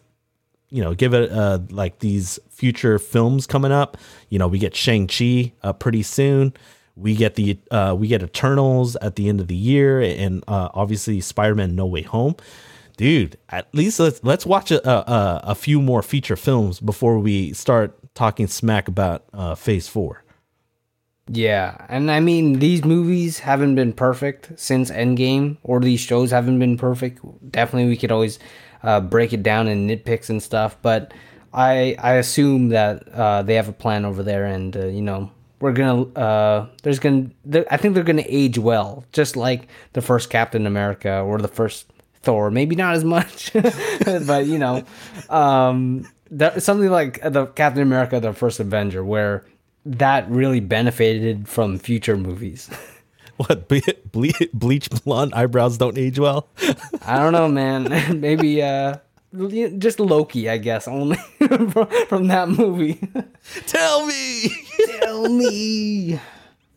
you know, give it uh, like these future films coming up. You know, we get Shang Chi uh, pretty soon. We get the uh, we get Eternals at the end of the year, and uh, obviously Spider Man No Way Home. Dude, at least let's let's watch a, a, a few more feature films before we start talking smack about uh, Phase Four. Yeah, and I mean these movies haven't been perfect since Endgame, or these shows haven't been perfect. Definitely, we could always uh, break it down in nitpicks and stuff, but I I assume that uh, they have a plan over there, and uh, you know we're gonna uh, there's gonna I think they're gonna age well, just like the first Captain America or the first Thor. Maybe not as much, but you know, um, that, something like the Captain America, the first Avenger, where that really benefited from future movies. What ble- ble- bleach blonde eyebrows don't age well? I don't know, man. Maybe uh, just Loki, I guess, only from, from that movie. Tell me, tell me.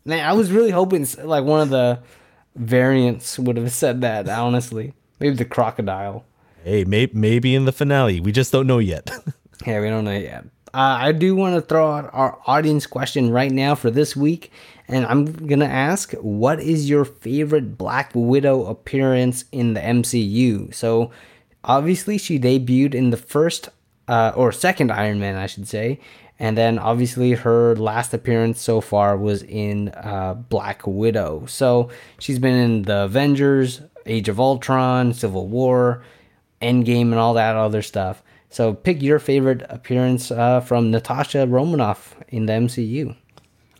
Man, I was really hoping like one of the variants would have said that. Honestly, maybe the crocodile. Hey, may- maybe in the finale. We just don't know yet. yeah, we don't know yet. Uh, I do want to throw out our audience question right now for this week, and I'm gonna ask, what is your favorite Black Widow appearance in the MCU? So, obviously, she debuted in the first uh, or second Iron Man, I should say, and then obviously her last appearance so far was in uh, Black Widow. So she's been in the Avengers, Age of Ultron, Civil War, Endgame, and all that other stuff. So pick your favorite appearance uh, from Natasha Romanoff in the MCU.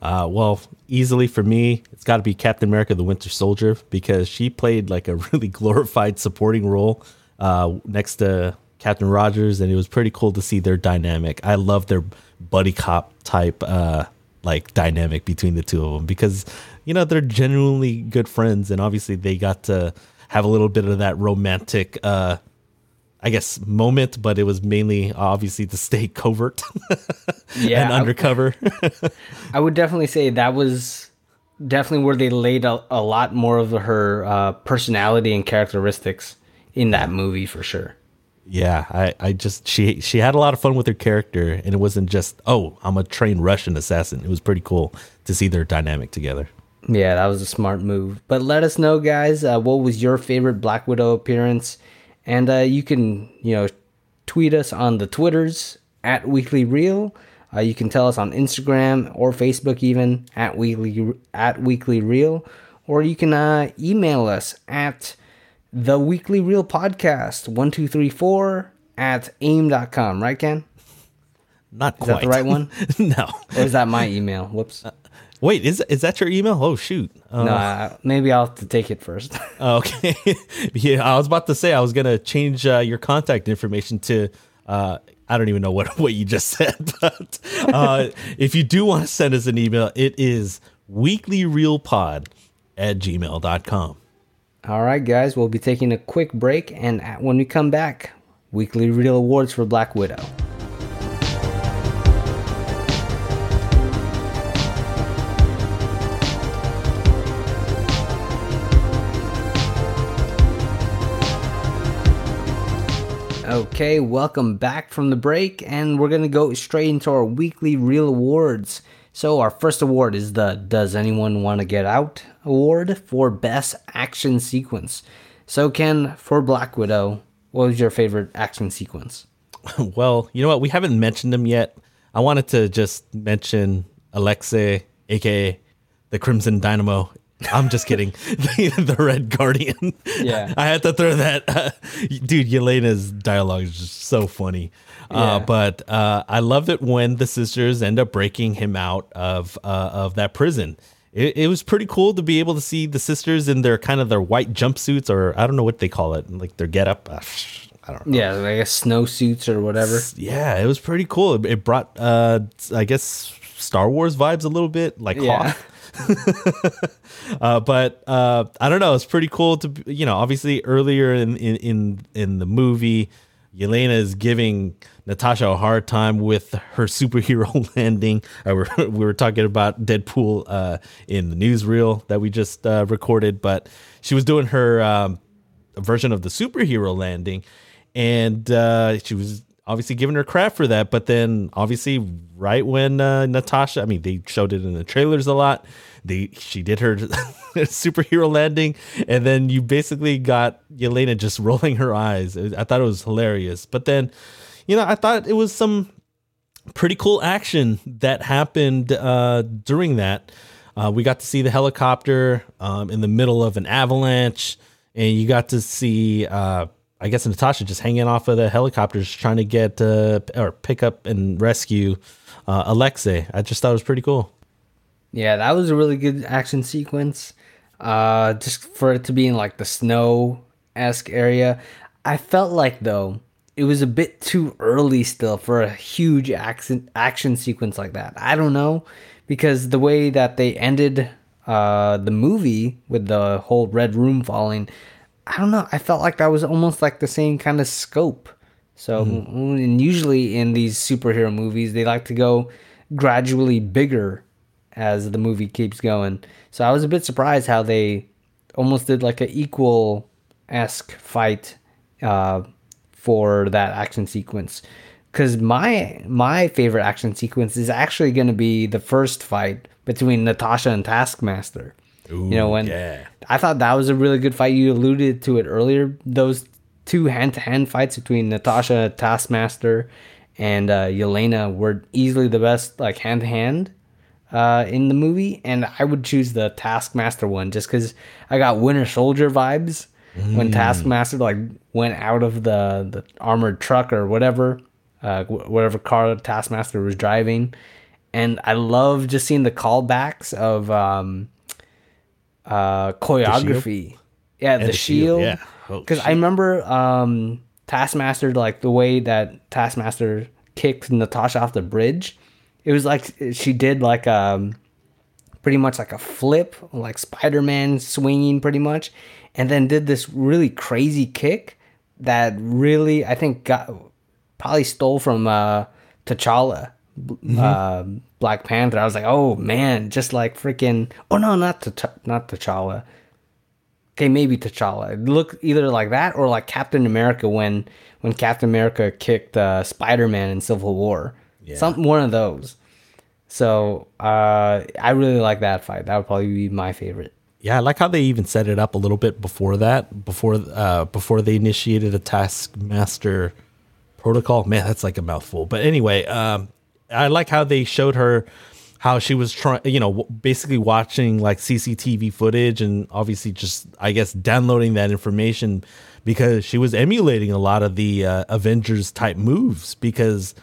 Uh, well, easily for me, it's got to be Captain America: The Winter Soldier because she played like a really glorified supporting role uh, next to Captain Rogers, and it was pretty cool to see their dynamic. I love their buddy cop type uh, like dynamic between the two of them because you know they're genuinely good friends, and obviously they got to have a little bit of that romantic uh, I guess moment, but it was mainly obviously to stay covert yeah, and undercover. I would definitely say that was definitely where they laid a, a lot more of her uh, personality and characteristics in that movie for sure. Yeah, I, I just she she had a lot of fun with her character, and it wasn't just oh I'm a trained Russian assassin. It was pretty cool to see their dynamic together. Yeah, that was a smart move. But let us know, guys, uh, what was your favorite Black Widow appearance? And uh, you can, you know, tweet us on the Twitters at Weekly Reel. Uh, you can tell us on Instagram or Facebook even at Weekly at Weekly Reel, or you can uh, email us at the Weekly Reel Podcast one two three four at aim.com. Right, Ken? Not quite. is that the right one? no. Or is that my email? Whoops. Wait, is is that your email? Oh shoot. Uh, Nah, maybe I'll have to take it first. Okay. yeah, I was about to say I was gonna change uh, your contact information to. Uh, I don't even know what what you just said, but uh, if you do want to send us an email, it is weeklyreelpod at gmail.com. All right, guys, we'll be taking a quick break, and when we come back, weekly reel awards for Black Widow. Okay, welcome back from the break, and we're gonna go straight into our weekly reel awards. So, our first award is the Does Anyone Want to Get Out award for Best Action Sequence. So, Ken, for Black Widow, what was your favorite action sequence? well, you know what? We haven't mentioned them yet. I wanted to just mention Alexei, aka the Crimson Dynamo. I'm just kidding. the, the Red Guardian. Yeah. I had to throw that. Uh, dude, Yelena's dialogue is just so funny. Uh, but uh, I love it when the sisters end up breaking him out of uh, of that prison. It, it was pretty cool to be able to see the sisters in their kind of their white jumpsuits, or I don't know what they call it, like their getup. Uh, I don't know. Yeah, I guess snowsuits or whatever. Yeah, it was pretty cool. It, it brought, uh, I guess, Star Wars vibes a little bit, like Yeah. Hoth. uh, but uh, I don't know. It's pretty cool to, you know, obviously earlier in in in, in the movie, Yelena is giving Natasha a hard time with her superhero landing. Uh, we're, we were talking about Deadpool uh, in the newsreel that we just uh, recorded, but she was doing her um, version of the superhero landing, and uh, she was obviously giving her crap for that. But then, obviously, right when uh, Natasha, I mean, they showed it in the trailers a lot. They she did her superhero landing, and then you basically got Yelena just rolling her eyes. I thought it was hilarious. But then, you know, I thought it was some pretty cool action that happened uh, during that. Uh, we got to see the helicopter um, in the middle of an avalanche, and you got to see, uh, I guess, Natasha just hanging off of the helicopters, trying to get uh, or pick up and rescue uh, Alexei. I just thought it was pretty cool. Yeah, that was a really good action sequence. Uh, just for it to be in like the snow esque area. I felt like though it was a bit too early still for a huge action action sequence like that. I don't know because the way that they ended uh, the movie with the whole red room falling, I don't know. I felt like that was almost like the same kind of scope. So, and usually in these superhero movies, they like to go gradually bigger as the movie keeps going. So I was a bit surprised how they almost did like an equal esque fight uh, for that action sequence. Because my my favorite action sequence is actually going to be the first fight between Natasha and Taskmaster. You know when yeah. I thought that was a really good fight. You alluded to it earlier. Those two hand to hand fights between Natasha, Taskmaster, and uh, Yelena were easily the best, like hand to hand, uh, in the movie. And I would choose the Taskmaster one just because I got Winter Soldier vibes when Taskmaster like went out of the the armored truck or whatever, uh, whatever car Taskmaster was driving. And I love just seeing the callbacks of um, uh, choreography. Yeah, the, the shield, shield. yeah. Oh, Because I remember um, Taskmaster, like the way that Taskmaster kicked Natasha off the bridge. It was like she did like um, pretty much like a flip, like Spider Man swinging pretty much, and then did this really crazy kick that really I think got probably stole from uh, T'Challa, uh, Black Panther. I was like, oh man, just like freaking. Oh no, not T'Ch- not T'Challa. Okay, maybe T'Challa. It Look either like that or like Captain America when when Captain America kicked uh, Spider Man in Civil War. Yeah. Some one of those. So uh, I really like that fight. That would probably be my favorite. Yeah, I like how they even set it up a little bit before that, before uh, before they initiated the Taskmaster protocol. Man, that's like a mouthful. But anyway, um, I like how they showed her how she was trying, you know, basically watching like CCTV footage and obviously just, I guess, downloading that information because she was emulating a lot of the uh, Avengers type moves because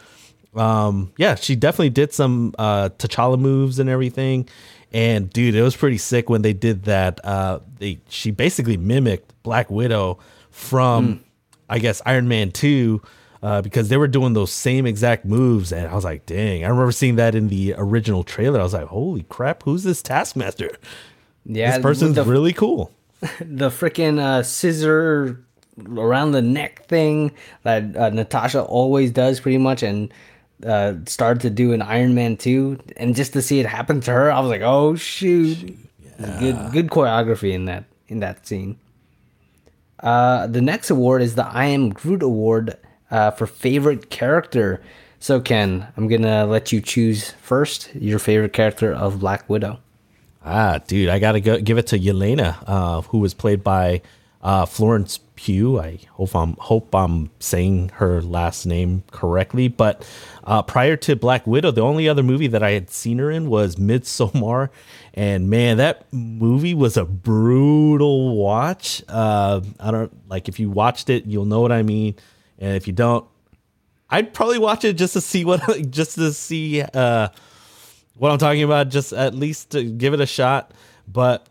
um yeah she definitely did some uh t'challa moves and everything And dude, it was pretty sick when they did that. Uh, they she basically mimicked Black Widow from, I guess, Iron Man two. Uh, because they were doing those same exact moves, and I was like, "Dang!" I remember seeing that in the original trailer. I was like, "Holy crap! Who's this Taskmaster? Yeah, this person's the, really cool." the freaking uh, scissor around the neck thing that uh, Natasha always does, pretty much, and uh, started to do in Iron Man two, and just to see it happen to her, I was like, "Oh shoot!" Yeah. Good, good choreography in that in that scene. Uh, the next award is the I Am Groot Award uh, for favorite character. So Ken, I'm gonna let you choose first your favorite character of Black Widow. Ah, dude, I gotta go give it to Yelena, uh, who was played by uh, Florence Pugh. I hope I'm hope I'm saying her last name correctly. But uh, prior to Black Widow, the only other movie that I had seen her in was Midsommar, and man, that movie was a brutal watch. Uh, I don't like if you watched it, you'll know what I mean, and if you don't, I'd probably watch it just to see what just to see. Uh, what I'm talking about, just at least to give it a shot. But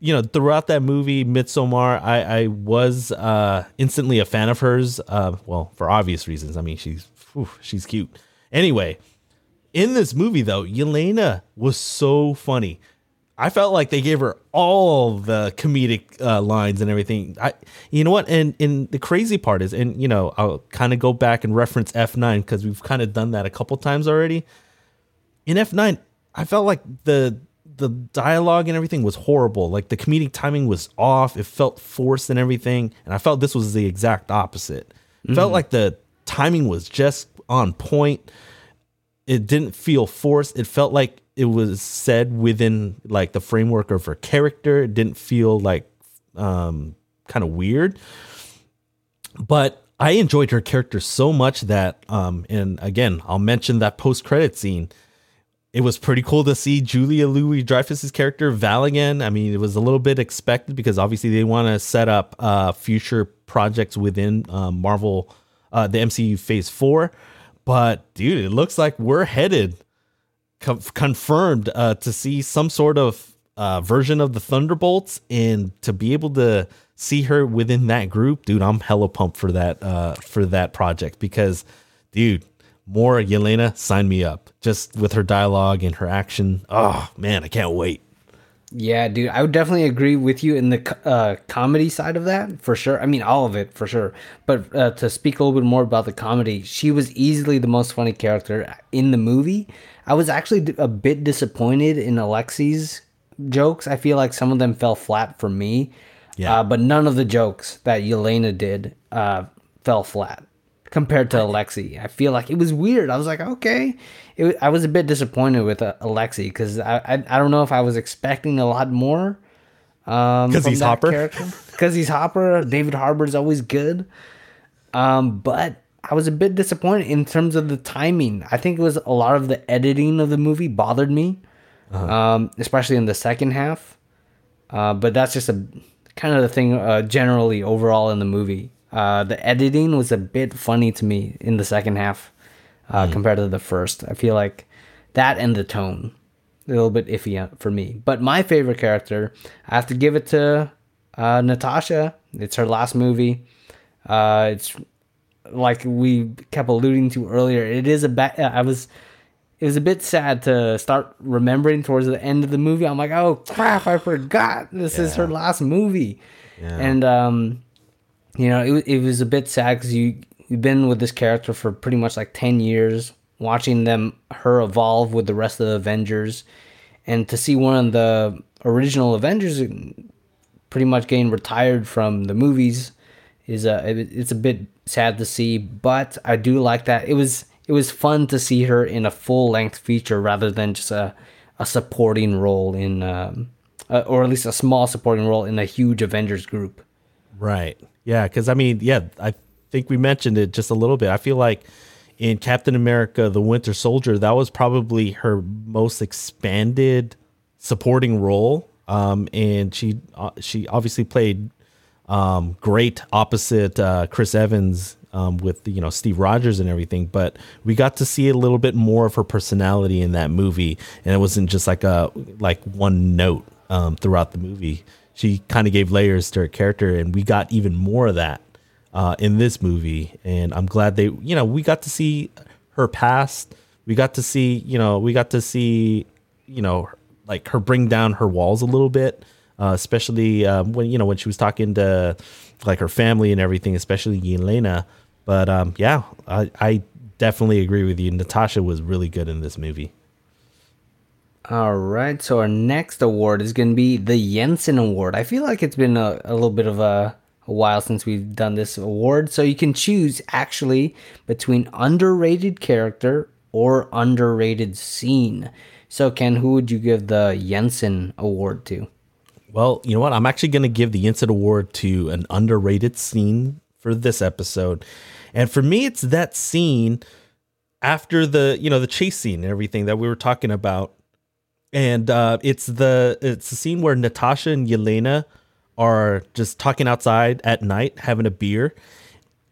you know, throughout that movie, Midsommar, I, I was uh, instantly a fan of hers. Uh, well, for obvious reasons. I mean, she's whew, she's cute. Anyway, in this movie though, Yelena was so funny. I felt like they gave her all the comedic uh, lines and everything. I, you know what? And and the crazy part is, and you know, I'll kind of go back and reference F9 because we've kind of done that a couple times already in F9, I felt like the the dialogue and everything was horrible. Like the comedic timing was off. It felt forced and everything. And I felt this was the exact opposite. Mm-hmm. felt like the timing was just on point. It didn't feel forced. It felt like it was said within like the framework of her character. It didn't feel like um kind of weird. But I enjoyed her character so much that um and again, I'll mention that post-credit scene it was pretty cool to see Julia Louis Dreyfus's character Val again. I mean, it was a little bit expected because obviously they want to set up uh, future projects within uh, Marvel, uh, the MCU Phase Four. But dude, it looks like we're headed co- confirmed uh, to see some sort of uh, version of the Thunderbolts, and to be able to see her within that group, dude, I'm hella pumped for that uh, for that project because, dude, more Yelena, sign me up. Just with her dialogue and her action. Oh man, I can't wait. Yeah, dude, I would definitely agree with you in the uh, comedy side of that for sure. I mean, all of it for sure. But uh, to speak a little bit more about the comedy, she was easily the most funny character in the movie. I was actually a bit disappointed in Alexei's jokes. I feel like some of them fell flat for me. Yeah. Uh, but none of the jokes that Yelena did uh, fell flat compared to Alexei. I feel like it was weird. I was like, okay. It, I was a bit disappointed with uh, Alexi because I, I, I don't know if I was expecting a lot more. Because um, he's Hopper. Because he's Hopper. David Harbour is always good. Um, but I was a bit disappointed in terms of the timing. I think it was a lot of the editing of the movie bothered me, uh-huh. um, especially in the second half. Uh, but that's just a kind of the thing uh, generally overall in the movie. Uh, the editing was a bit funny to me in the second half uh, mm. compared to the first. I feel like that and the tone a little bit iffy uh, for me. But my favorite character, I have to give it to uh, Natasha. It's her last movie. Uh, it's like we kept alluding to earlier. It is a bad. I was. It was a bit sad to start remembering towards the end of the movie. I'm like, oh crap, I forgot this yeah. is her last movie, yeah. and um, you know, it, it was a bit sad because you you've been with this character for pretty much like 10 years watching them her evolve with the rest of the avengers and to see one of the original avengers pretty much getting retired from the movies is a it's a bit sad to see but i do like that. It was it was fun to see her in a full length feature rather than just a, a supporting role in um, uh, or at least a small supporting role in a huge avengers group. Right. Yeah, because I mean, yeah, I think we mentioned it just a little bit. I feel like in Captain America: The Winter Soldier, that was probably her most expanded supporting role, um, and she uh, she obviously played um, great opposite uh, Chris Evans um, with you know Steve Rogers and everything, but we got to see a little bit more of her personality in that movie, and it wasn't just like a like one note um, throughout the movie. She kind of gave layers to her character, and we got even more of that uh, in this movie. And I'm glad they, you know, we got to see her past. We got to see, you know, we got to see, you know, like her bring down her walls a little bit, uh, especially um, when you know when she was talking to like her family and everything, especially Yelena. But um, yeah, I, I definitely agree with you. Natasha was really good in this movie. All right, so our next award is going to be the Jensen Award. I feel like it's been a, a little bit of a, a while since we've done this award, so you can choose actually between underrated character or underrated scene. So, Ken, who would you give the Jensen Award to? Well, you know what? I'm actually going to give the Jensen Award to an underrated scene for this episode. And for me, it's that scene after the, you know, the chase scene and everything that we were talking about. And uh, it's the it's the scene where Natasha and Yelena are just talking outside at night, having a beer.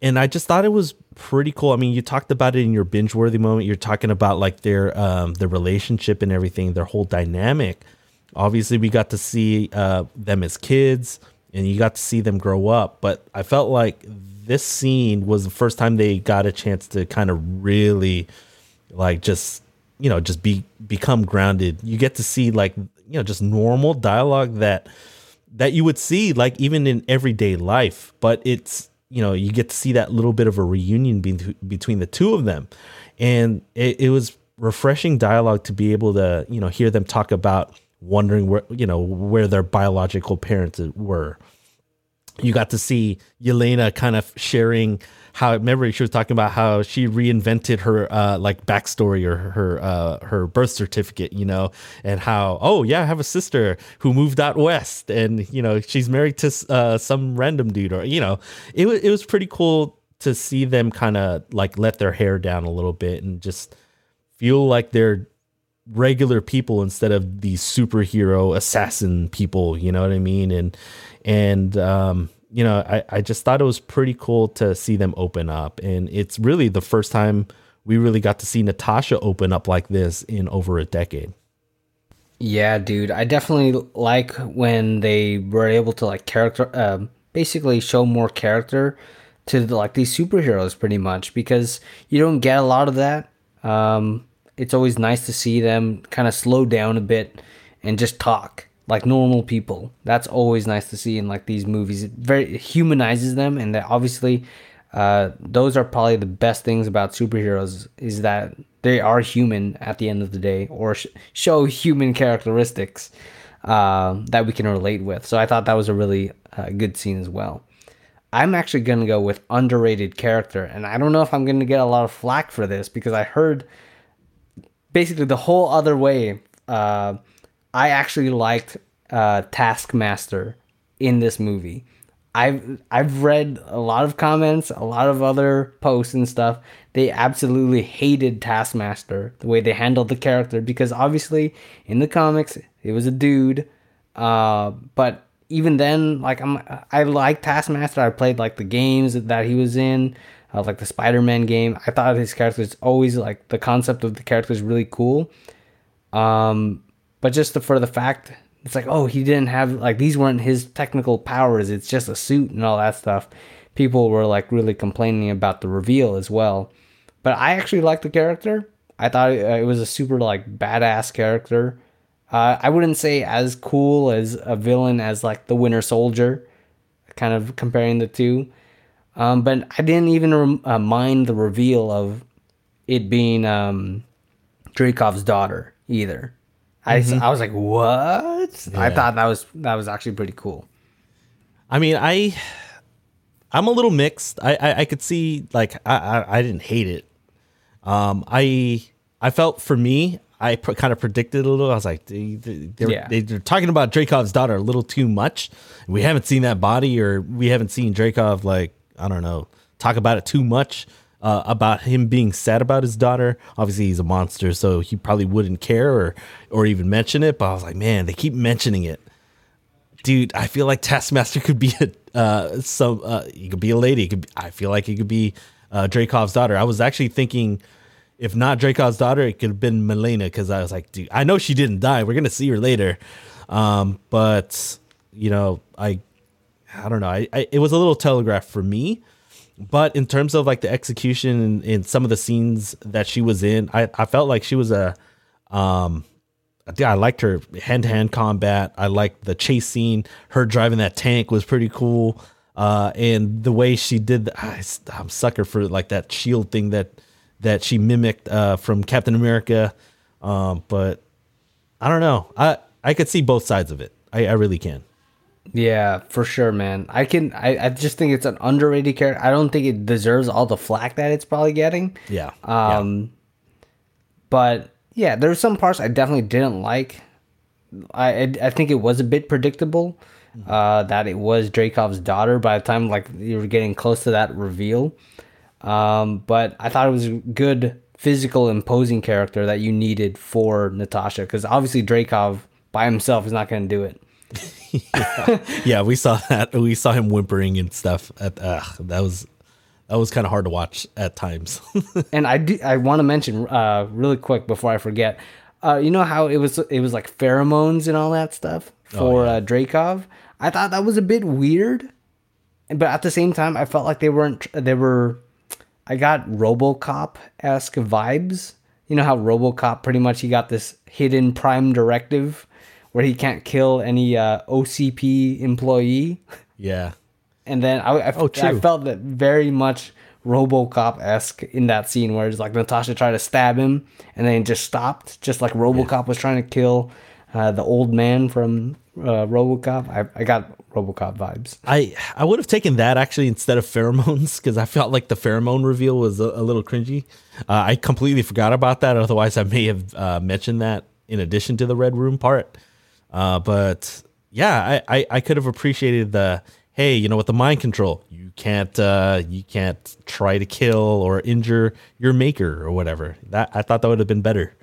And I just thought it was pretty cool. I mean, you talked about it in your binge worthy moment. You're talking about like their um, their relationship and everything, their whole dynamic. Obviously, we got to see uh, them as kids, and you got to see them grow up. But I felt like this scene was the first time they got a chance to kind of really, like, just you know, just be become grounded. You get to see like you know just normal dialogue that that you would see like even in everyday life, but it's you know you get to see that little bit of a reunion be- between the two of them, and it, it was refreshing dialogue to be able to you know hear them talk about wondering where you know where their biological parents were. You got to see Yelena kind of sharing how remember she was talking about how she reinvented her uh like backstory or her uh her birth certificate you know and how oh yeah i have a sister who moved out west and you know she's married to uh some random dude or you know it, was it was pretty cool to see them kind of like let their hair down a little bit and just feel like they're regular people instead of these superhero assassin people you know what i mean and and um you know I, I just thought it was pretty cool to see them open up and it's really the first time we really got to see natasha open up like this in over a decade Yeah, dude. I definitely like when they were able to like character, um, basically show more character to like these superheroes, pretty much because you don't get a lot of that. Um, it's always nice to see them kind of slow down a bit and just talk like normal people. That's always nice to see in like these movies. It very it humanizes them, and that obviously, uh, those are probably the best things about superheroes is that they are human at the end of the day, or sh- show human characteristics uh, that we can relate with. So I thought that was a really uh, good scene as well. I'm actually gonna go with underrated character, and I don't know if I'm gonna get a lot of flack for this because I heard basically the whole other way. Uh, I actually liked uh, Taskmaster in this movie. I've I've read a lot of comments, a lot of other posts and stuff. They absolutely hated Taskmaster the way they handled the character because obviously in the comics it was a dude, uh, but even then, like I'm I like Taskmaster. I played like the games that he was in, uh, like the Spider-Man game. I thought his character was always like the concept of the character is really cool. Um, but just the, for the fact it's like oh he didn't have like these weren't his technical powers. It's just a suit and all that stuff. People were like really complaining about the reveal as well. But i actually liked the character. I thought it, it was a super like badass character. Uh, i wouldn't say as cool as a villain as like the winter soldier kind of comparing the two um, but i didn't even rem- uh, mind the reveal of it being um, Dreykov's daughter either I, I was like, what? I thought that was that was actually pretty cool. I mean, I I'm a little mixed. I I, I could see like I, I I didn't hate it. Um, I I felt for me, I pr- kind of predicted a little. I was like, they, they're, Yeah. they're talking about Dreykov's daughter a little too much. We haven't seen that body, or we haven't seen Dracov like I don't know talk about it too much. Uh, about him being sad about his daughter. Obviously, he's a monster, so he probably wouldn't care or or even mention it. But I was like, man, they keep mentioning it dude, I feel like Taskmaster could be a, uh, some. Uh, he could be a lady. Could be, I feel like he could be uh, Dreykov's daughter. I was actually thinking, if not Dreykov's daughter, it could have been Melina because I was like, dude, I know she didn't die. We're gonna see her later, um, but you know, I, I don't know. I, I it was a little telegraphed for me. But in terms of like the execution in some of the scenes that she was in, I, I felt like she was a um yeah, I liked her hand to hand combat. I liked the chase scene. Her driving that tank was pretty cool. Uh, and the way she did, the, I, I'm sucker for like that shield thing that that she mimicked uh, from Captain America. Um, but I don't know. I I could see both sides of it. I, I really can. Yeah, for sure, man. I can. I, I just think it's an underrated character. I don't think it deserves all the flack that it's probably getting. Yeah. Um, yeah. but yeah, there's some parts I definitely didn't like. I I, I think it was a bit predictable uh, that it was Dreykov's daughter by the time like you were getting close to that reveal. Um, but I thought it was a good physical imposing character that you needed for Natasha because obviously Dreykov by himself is not going to do it. Yeah. yeah, we saw that. We saw him whimpering and stuff. At, uh, that was that was kind of hard to watch at times. and I do I want to mention uh, really quick before I forget. Uh, you know how it was it was like pheromones and all that stuff for oh, yeah. uh, Dreykov. I thought that was a bit weird, but at the same time, I felt like they weren't. They were. I got RoboCop esque vibes. You know how RoboCop pretty much he got this hidden prime directive where he can't kill any uh, OCP employee. Yeah. And then I, I, oh, I felt that very much RoboCop esque in that scene where it's like Natasha tried to stab him and then just stopped, just like RoboCop yeah. was trying to kill uh, the old man from uh, RoboCop. I, I got RoboCop vibes. I I would have taken that actually instead of pheromones because I felt like the pheromone reveal was a, a little cringy. Uh, I completely forgot about that. Otherwise, I may have uh, mentioned that in addition to the red room part. Uh, but yeah, I, I, I could have appreciated the hey, you know, with the mind control, you can't uh, you can't try to kill or injure your maker or whatever. That I thought that would have been better.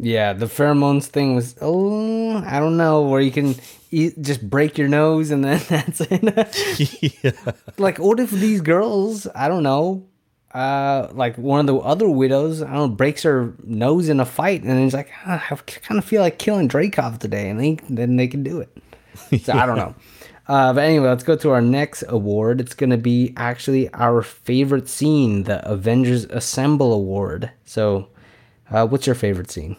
Yeah, the pheromones thing was oh, I don't know, where you can eat, just break your nose and then that's it. yeah. Like, what if these girls, I don't know, uh, like one of the other widows, I don't know, breaks her nose in a fight, and he's like, ah, I kind of feel like killing Dreykov today, and they, then they can do it. So I don't know. Uh, but anyway, let's go to our next award. It's going to be actually our favorite scene, the Avengers Assemble Award. So, uh, what's your favorite scene?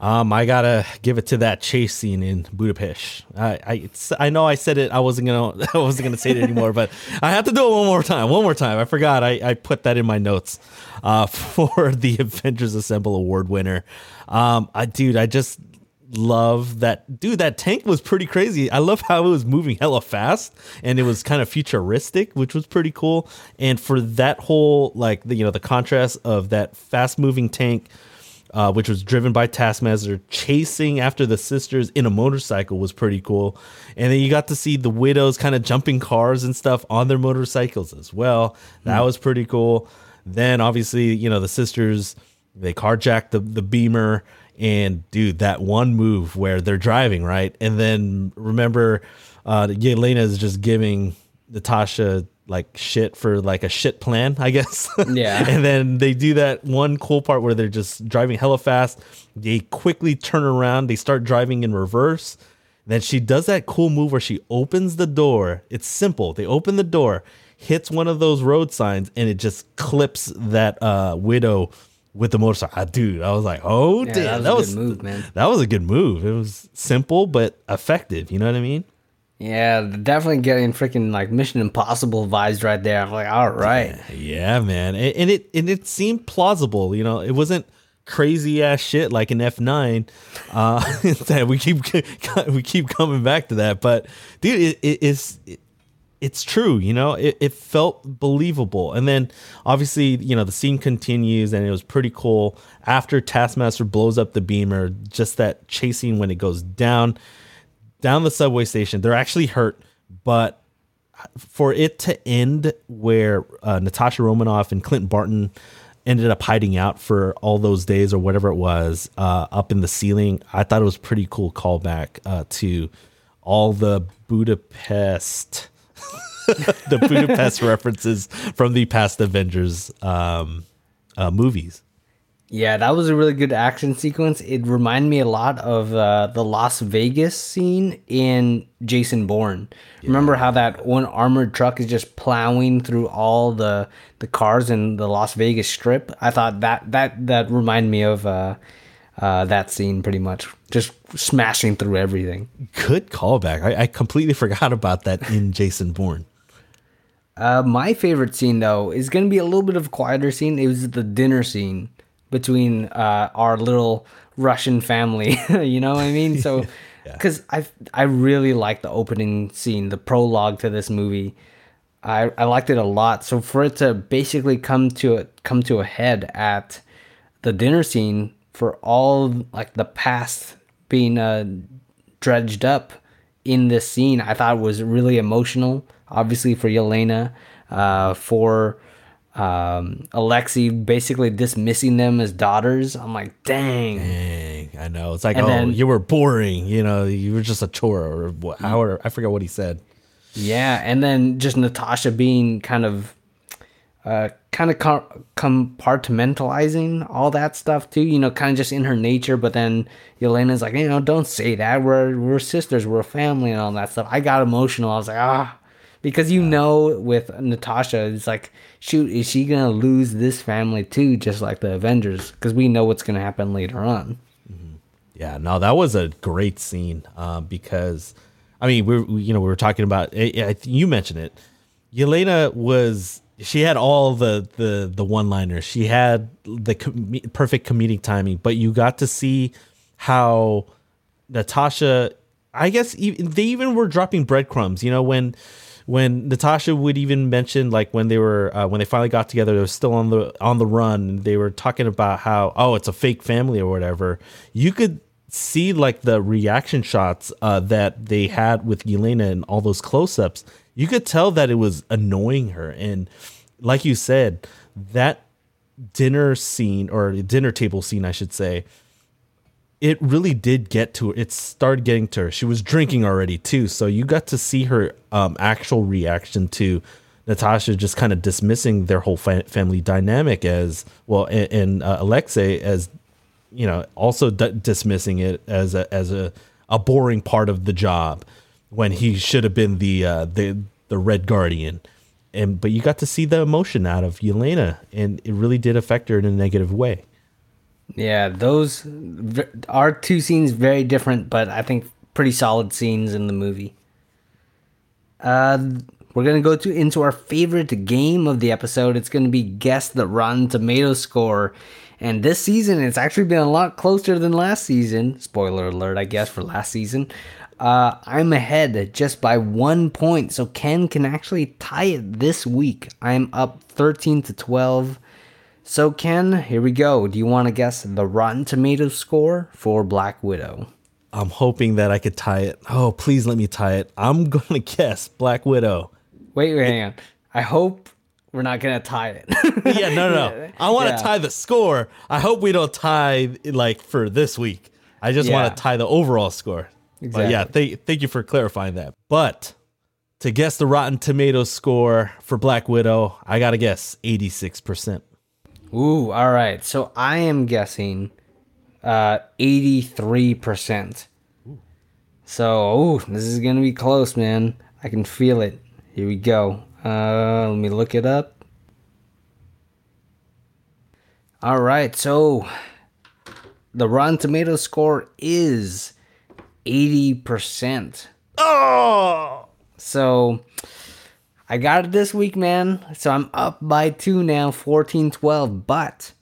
Um, I gotta give it to that chase scene in Budapest. I, I, I know I said it. I wasn't gonna, I wasn't gonna say it anymore, but I have to do it one more time. One more time. I forgot. I, I put that in my notes, uh, for the Avengers Assemble Award winner. Um, I, dude, I just love that. Dude, that tank was pretty crazy. I love how it was moving hella fast, and it was kind of futuristic, which was pretty cool. And for that whole, like, the, you know, the contrast of that fast moving tank uh, which was driven by Taskmaster, chasing after the sisters in a motorcycle was pretty cool. And then you got to see the widows kind of jumping cars and stuff on their motorcycles as well. That mm. was pretty cool. Then obviously, you know, the sisters they carjacked the the Beamer and dude, that one move where they're driving right, and then remember, uh, Yelena is just giving Natasha like shit for like a shit plan, I guess. Yeah. and then they do that one cool part where they're just driving hella fast. They quickly turn around, they start driving in reverse. Then she does that cool move where she opens the door. It's simple. They open the door, hits one of those road signs, and it just clips that uh, widow with the motorcycle. Ah, dude, I was like, oh yeah, damn, that was, that was move, man. That was a good move. It was simple but effective. You know what I mean? Yeah, definitely getting freaking like Mission Impossible vibes right there. I'm like, all right. Yeah, yeah man. And, and, it and it seemed plausible. You know, it wasn't crazy ass shit like an F nine. Uh, we keep we keep coming back to that, but dude, it, it is. It, it's true, you know. It, it felt believable, and then obviously, you know, the scene continues, and it was pretty cool. After Taskmaster blows up the beamer, just that chasing when it goes down, down the subway station. They're actually hurt, but for it to end where uh, Natasha Romanoff and Clint Barton ended up hiding out for all those days or whatever it was uh, up in the ceiling, I thought it was pretty cool callback uh, to all the Budapest the Budapest references from the past Avengers um, uh, movies. Yeah, that was a really good action sequence. It reminded me a lot of uh, the Las Vegas scene in Jason Bourne. Remember how that one armored truck is just plowing through all the the cars in the Las Vegas Strip? I thought that that that reminded me of uh, uh, that scene pretty much, just smashing through everything. Good callback. I, I completely forgot about that in Jason Bourne. Uh, my favorite scene though is going to be a little bit of a quieter scene. It was the dinner scene between uh, our little Russian family. you know what I mean? So, because I I really like the opening scene, the prologue to this movie. I, I liked it a lot. So for it to basically come to a, come to a head at the dinner scene for all like the past being uh, dredged up in this scene, I thought was really emotional. Obviously for Yelena, uh, for um, Alexei basically dismissing them as daughters. I'm like, dang. Dang, I know. It's like, And oh, then- you were boring. You know, you were just a chore or what, I forget what he said. Yeah, and then just Natasha being kind of, uh, kind of com- compartmentalizing all that stuff too. You know, kind of just in her nature. But then Yelena's like, you know, don't say that. We're we're sisters. We're a family and all that stuff. I got emotional. I was like, ah, because you know, with Natasha, it's like, shoot, is she gonna lose this family too, just like the Avengers? Because we know what's gonna happen later on. Yeah, no, that was a great scene um, because, I mean, we we- you know we were talking about eh, eh, you mentioned it. Yelena was she had all the the the one liners. She had the com- perfect comedic timing, but you got to see how Natasha. I guess even, they even were dropping breadcrumbs. You know when when Natasha would even mention like when they were uh, when they finally got together, they were still on the on the run. And they were talking about how oh it's a fake family or whatever. You could see like the reaction shots uh, that they had with Yelena and all those close ups. You could tell that it was annoying her, and like you said, that dinner scene or dinner table scene, I should say, it really did get to her. It started getting to her. She was drinking already too, so you got to see her um, actual reaction to Natasha just kind of dismissing their whole fa- family dynamic as well, and, and uh, Alexei as you know also d- dismissing it as a as a, a boring part of the job when he should have been the uh, the the red guardian. And but you got to see the emotion out of Yelena, and it really did affect her in a negative way. Yeah, those are two scenes very different, but I think pretty solid scenes in the movie. Uh, we're gonna go to into our favorite game of the episode. It's gonna be guess the Rotten Tomato score, and this season it's actually been a lot closer than last season. Spoiler alert, I guess for last season. Uh, I'm ahead just by one point, so Ken can actually tie it this week. I'm up 13 to 12. So, Ken, here we go. Do you want to guess the Rotten Tomatoes score for Black Widow? I'm hoping that I could tie it. Oh, please let me tie it. I'm gonna guess Black Widow. Wait, wait, hang on. I hope we're not going to tie it. Yeah, no, no, no. I want to Yeah. tie the score. I hope we don't tie like for this week. I just Yeah. want to tie the overall score. But yeah, Exactly. th- thank you for clarifying that. But to guess the Rotten Tomatoes score for Black Widow, I gotta guess 86%. Ooh, all right. So, I am guessing uh, 83%. So, ooh, this is going to be close, man. I can feel it. Here we go. Uh, let me look it up. All right. So, the Rotten Tomato score is 80%. Oh, So I got it this week, man. So I'm up by two now, 14 12. But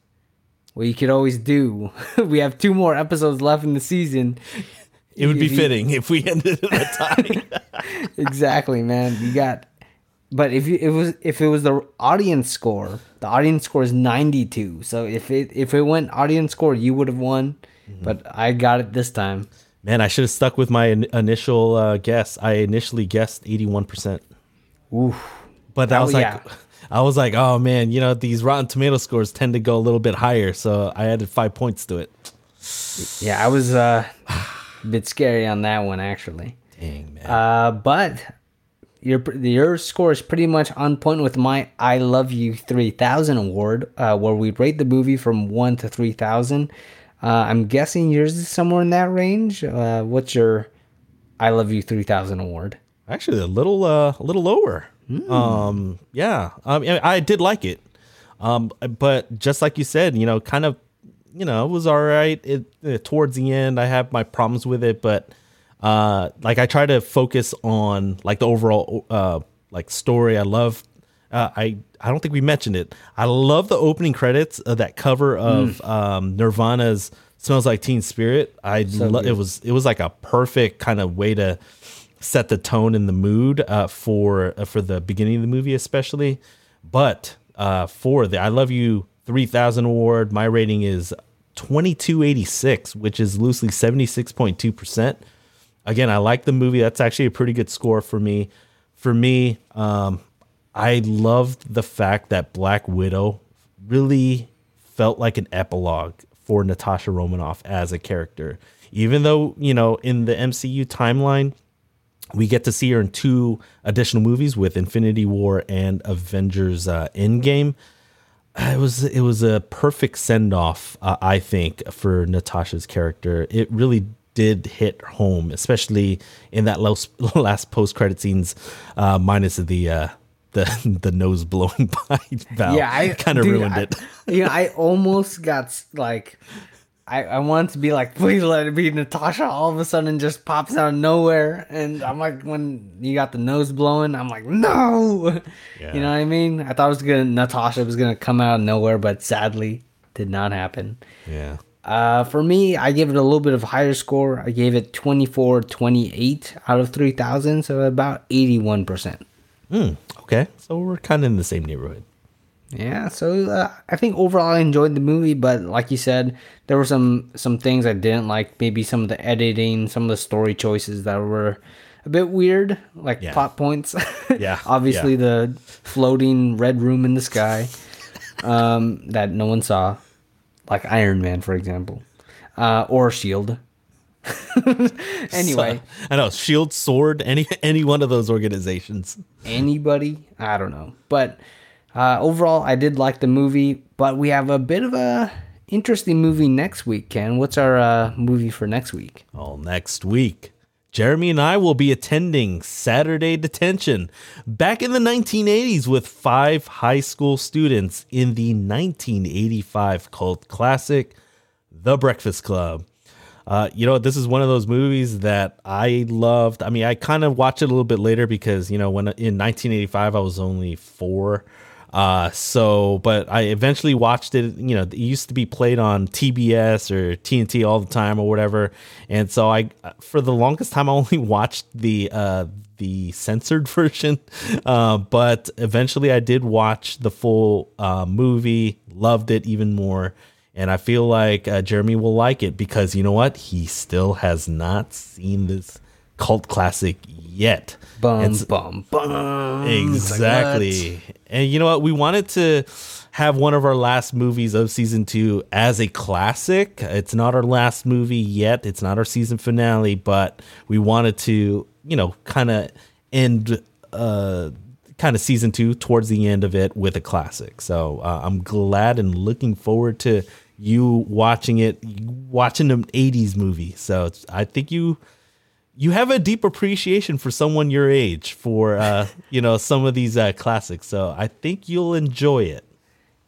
what you could always do, we have two more episodes left in the season. it would be fitting if we ended in a tie. Exactly, man. You got but if you it was if it was the audience score, the audience score is 92. So if it if it went audience score, you would have won. But I got it this time. Man, I should have stuck with my in- initial uh, guess. I initially guessed 81%. Oof. But I Oh, was like, yeah. I was like, oh man, you know these Rotten Tomato scores tend to go a little bit higher, so I added five points to it. Yeah, I was uh, a bit scary on that one actually. Dang man, Uh, but your your score is pretty much on point with my I Love You 3000 award, uh, where we rate the movie from 1 to 3000. Uh, I'm guessing yours is somewhere in that range. Uh, what's your I Love You 3000 award? Actually, a little uh, a little lower. Hmm. Um, yeah, I, mean, I did like it, um, but just like you said, you know, kind of, you know, it was all right. It, uh, towards the end, I have my problems with it, but uh, like I try to focus on like the overall uh, like story. I love. Uh, I I don't think we mentioned it. I love the opening credits of that cover of um, Nirvana's "Smells Like Teen Spirit." I lo- it was it was like a perfect kind of way to set the tone and the mood uh, for uh, for the beginning of the movie, especially. But uh, for the "I Love You" three thousand award, my rating is twenty two eighty six, which is loosely seventy six point two percent. Again, I like the movie. That's actually a pretty good score for me. For me, um, I loved the fact that Black Widow really felt like an epilogue for Natasha Romanoff as a character. Even though, you know, in the MCU timeline, we get to see her in two additional movies with Infinity War and Avengers uh, Endgame. Uh, It was it was a perfect send off, uh, I think, for Natasha's character. It really did hit home, especially in that last, last post credit scenes, uh, minus the uh, the the nose blowing by Val. Yeah, I kind of ruined I- it. you know, I almost got like, I I wanted to be like, please let it be Natasha. All of a sudden, just pops out of nowhere, and I'm like, when you got the nose blowing, I'm like, no. Yeah. You know what I mean? I thought it was gonna Natasha was gonna come out of nowhere, but sadly, did not happen. Yeah. Uh, for me, I gave it a little bit of higher score. I gave it 24 28 out of 3,000, so about 81%. Hmm. Okay. So we're kind of in the same neighborhood. Yeah, so uh, I think overall I enjoyed the movie, but like you said, there were some some things I didn't like. Maybe some of the editing, some of the story choices that were a bit weird, like Yeah. plot points. Yeah, obviously yeah. the floating red room in the sky um, that no one saw, like Iron Man, for example, uh, or Shield. anyway, So, I know Shield, Sword, any any one of those organizations. anybody i don't know but uh, overall i did like the movie but we have a bit of a interesting movie next week ken what's our uh, movie for next week All next week. Jeremy and I will be attending Saturday Detention back in the 1980s with five high school students in the 1985 cult classic, The Breakfast Club. Uh, you know, this is one of those movies that I loved. I mean, I kind of watched it a little bit later because, you know, when in 1985 I was only four. Uh, so, but I eventually watched it. You know, it used to be played on TBS or TNT all the time or whatever. And so I, for the longest time, I only watched the uh, the censored version. Uh, but eventually, I did watch the full uh, movie. Loved it even more. And I feel like uh, Jeremy will like it because you know what? He still has not seen this cult classic yet. Bum And s- bum bum It's like, Exactly. and you know what? We wanted to have one of our last movies of season two as a classic. It's not our last movie yet. It's not our season finale, but we wanted to, you know, kind of end uh kind of season two towards the end of it with a classic. So uh, I'm glad and looking forward to you watching it, watching an 80s movie. So it's, I think you you have a deep appreciation for someone your age for uh you know some of these uh classics so i think you'll enjoy it.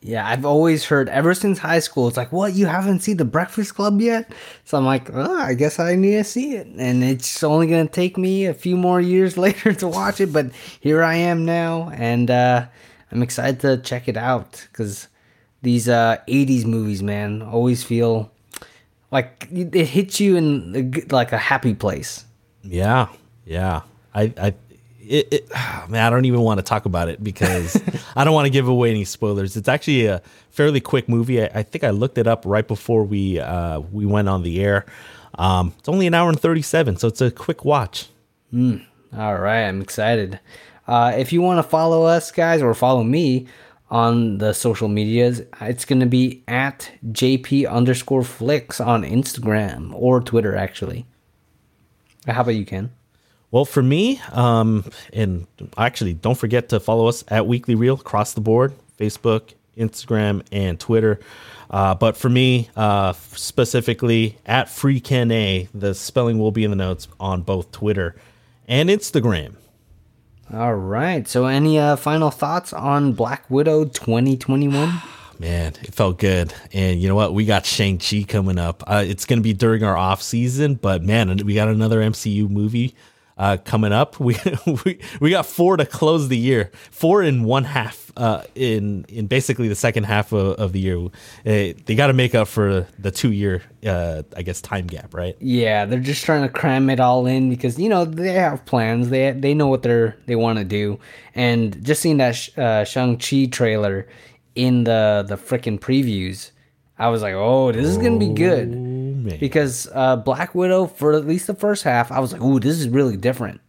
Yeah i've always heard ever since high school it's like what you haven't seen the breakfast club yet? So i'm like oh, i guess i need to see it. And it's only going to take me a few more years later to watch it but here i am now and uh i'm excited to check it out because these uh 80s movies man always feel like it hits you in like a happy place yeah yeah. I i it, it man i don't even want to talk about it because i don't want to give away any spoilers. It's actually a fairly quick movie. I, I think i looked it up right before we uh we went on the air. Um it's only an hour and 37 so it's a quick watch. All right, I'm excited. Uh, if you want to follow us, guys, or follow me on the social medias, it's going to be at JP underscore flicks on Instagram or Twitter, actually. How about you, Ken? Well, for me, um, and actually, don't forget to follow us at Weekly Reel across the board Facebook, Instagram, and Twitter. Uh, but for me, uh, specifically at free FreeKenA, the spelling will be in the notes on both Twitter and Instagram. All right. So, any uh, final thoughts on Black Widow 2021? Man, it felt good. And you know what? We got Shang-Chi coming up. Uh, it's going to be during our off season, but man, we got another MCU movie uh, coming up. We, we we got four to close the year. Four in one half uh, in in basically the second half of, of the year. Uh, they got to make up for the two year, uh, I guess, time gap, right? Yeah, they're just trying to cram it all in because you know they have plans. They they know what they're they want to do, and just seeing that uh, Shang Chi trailer in the the freaking previews, I was like, oh, this is gonna be good man. because uh, Black Widow for at least the first half, I was like, ooh, this is really different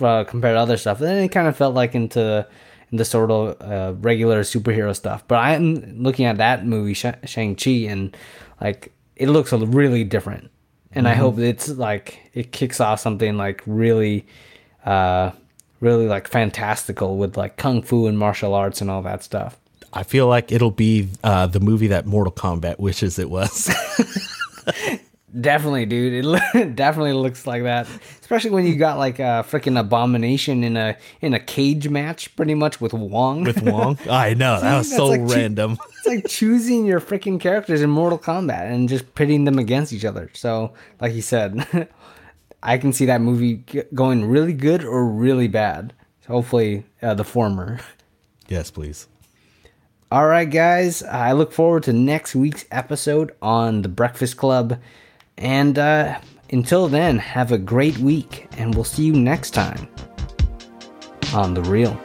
uh, compared to other stuff. And then it kind of felt like into into sort of uh, regular superhero stuff. But I'm looking at that movie Shang Chi, and like it looks really different. And I hope it's like it kicks off something like really, uh, really like fantastical with like kung fu and martial arts and all that stuff. I feel like it'll be uh, the movie that Mortal Kombat wishes it was. Definitely, dude. It lo- definitely looks like that, especially when you got like a freaking abomination in a in a cage match, pretty much with Wong. with Wong. I know that was so like random. it's like choosing your freaking characters in Mortal Kombat and just pitting them against each other. So, like you said, I can see that movie g- going really good or really bad. So hopefully, uh, the former. yes, please. All right, guys. I look forward to next week's episode on the Breakfast Club. And uh, until then, have a great week, and we'll see you next time on The Reel.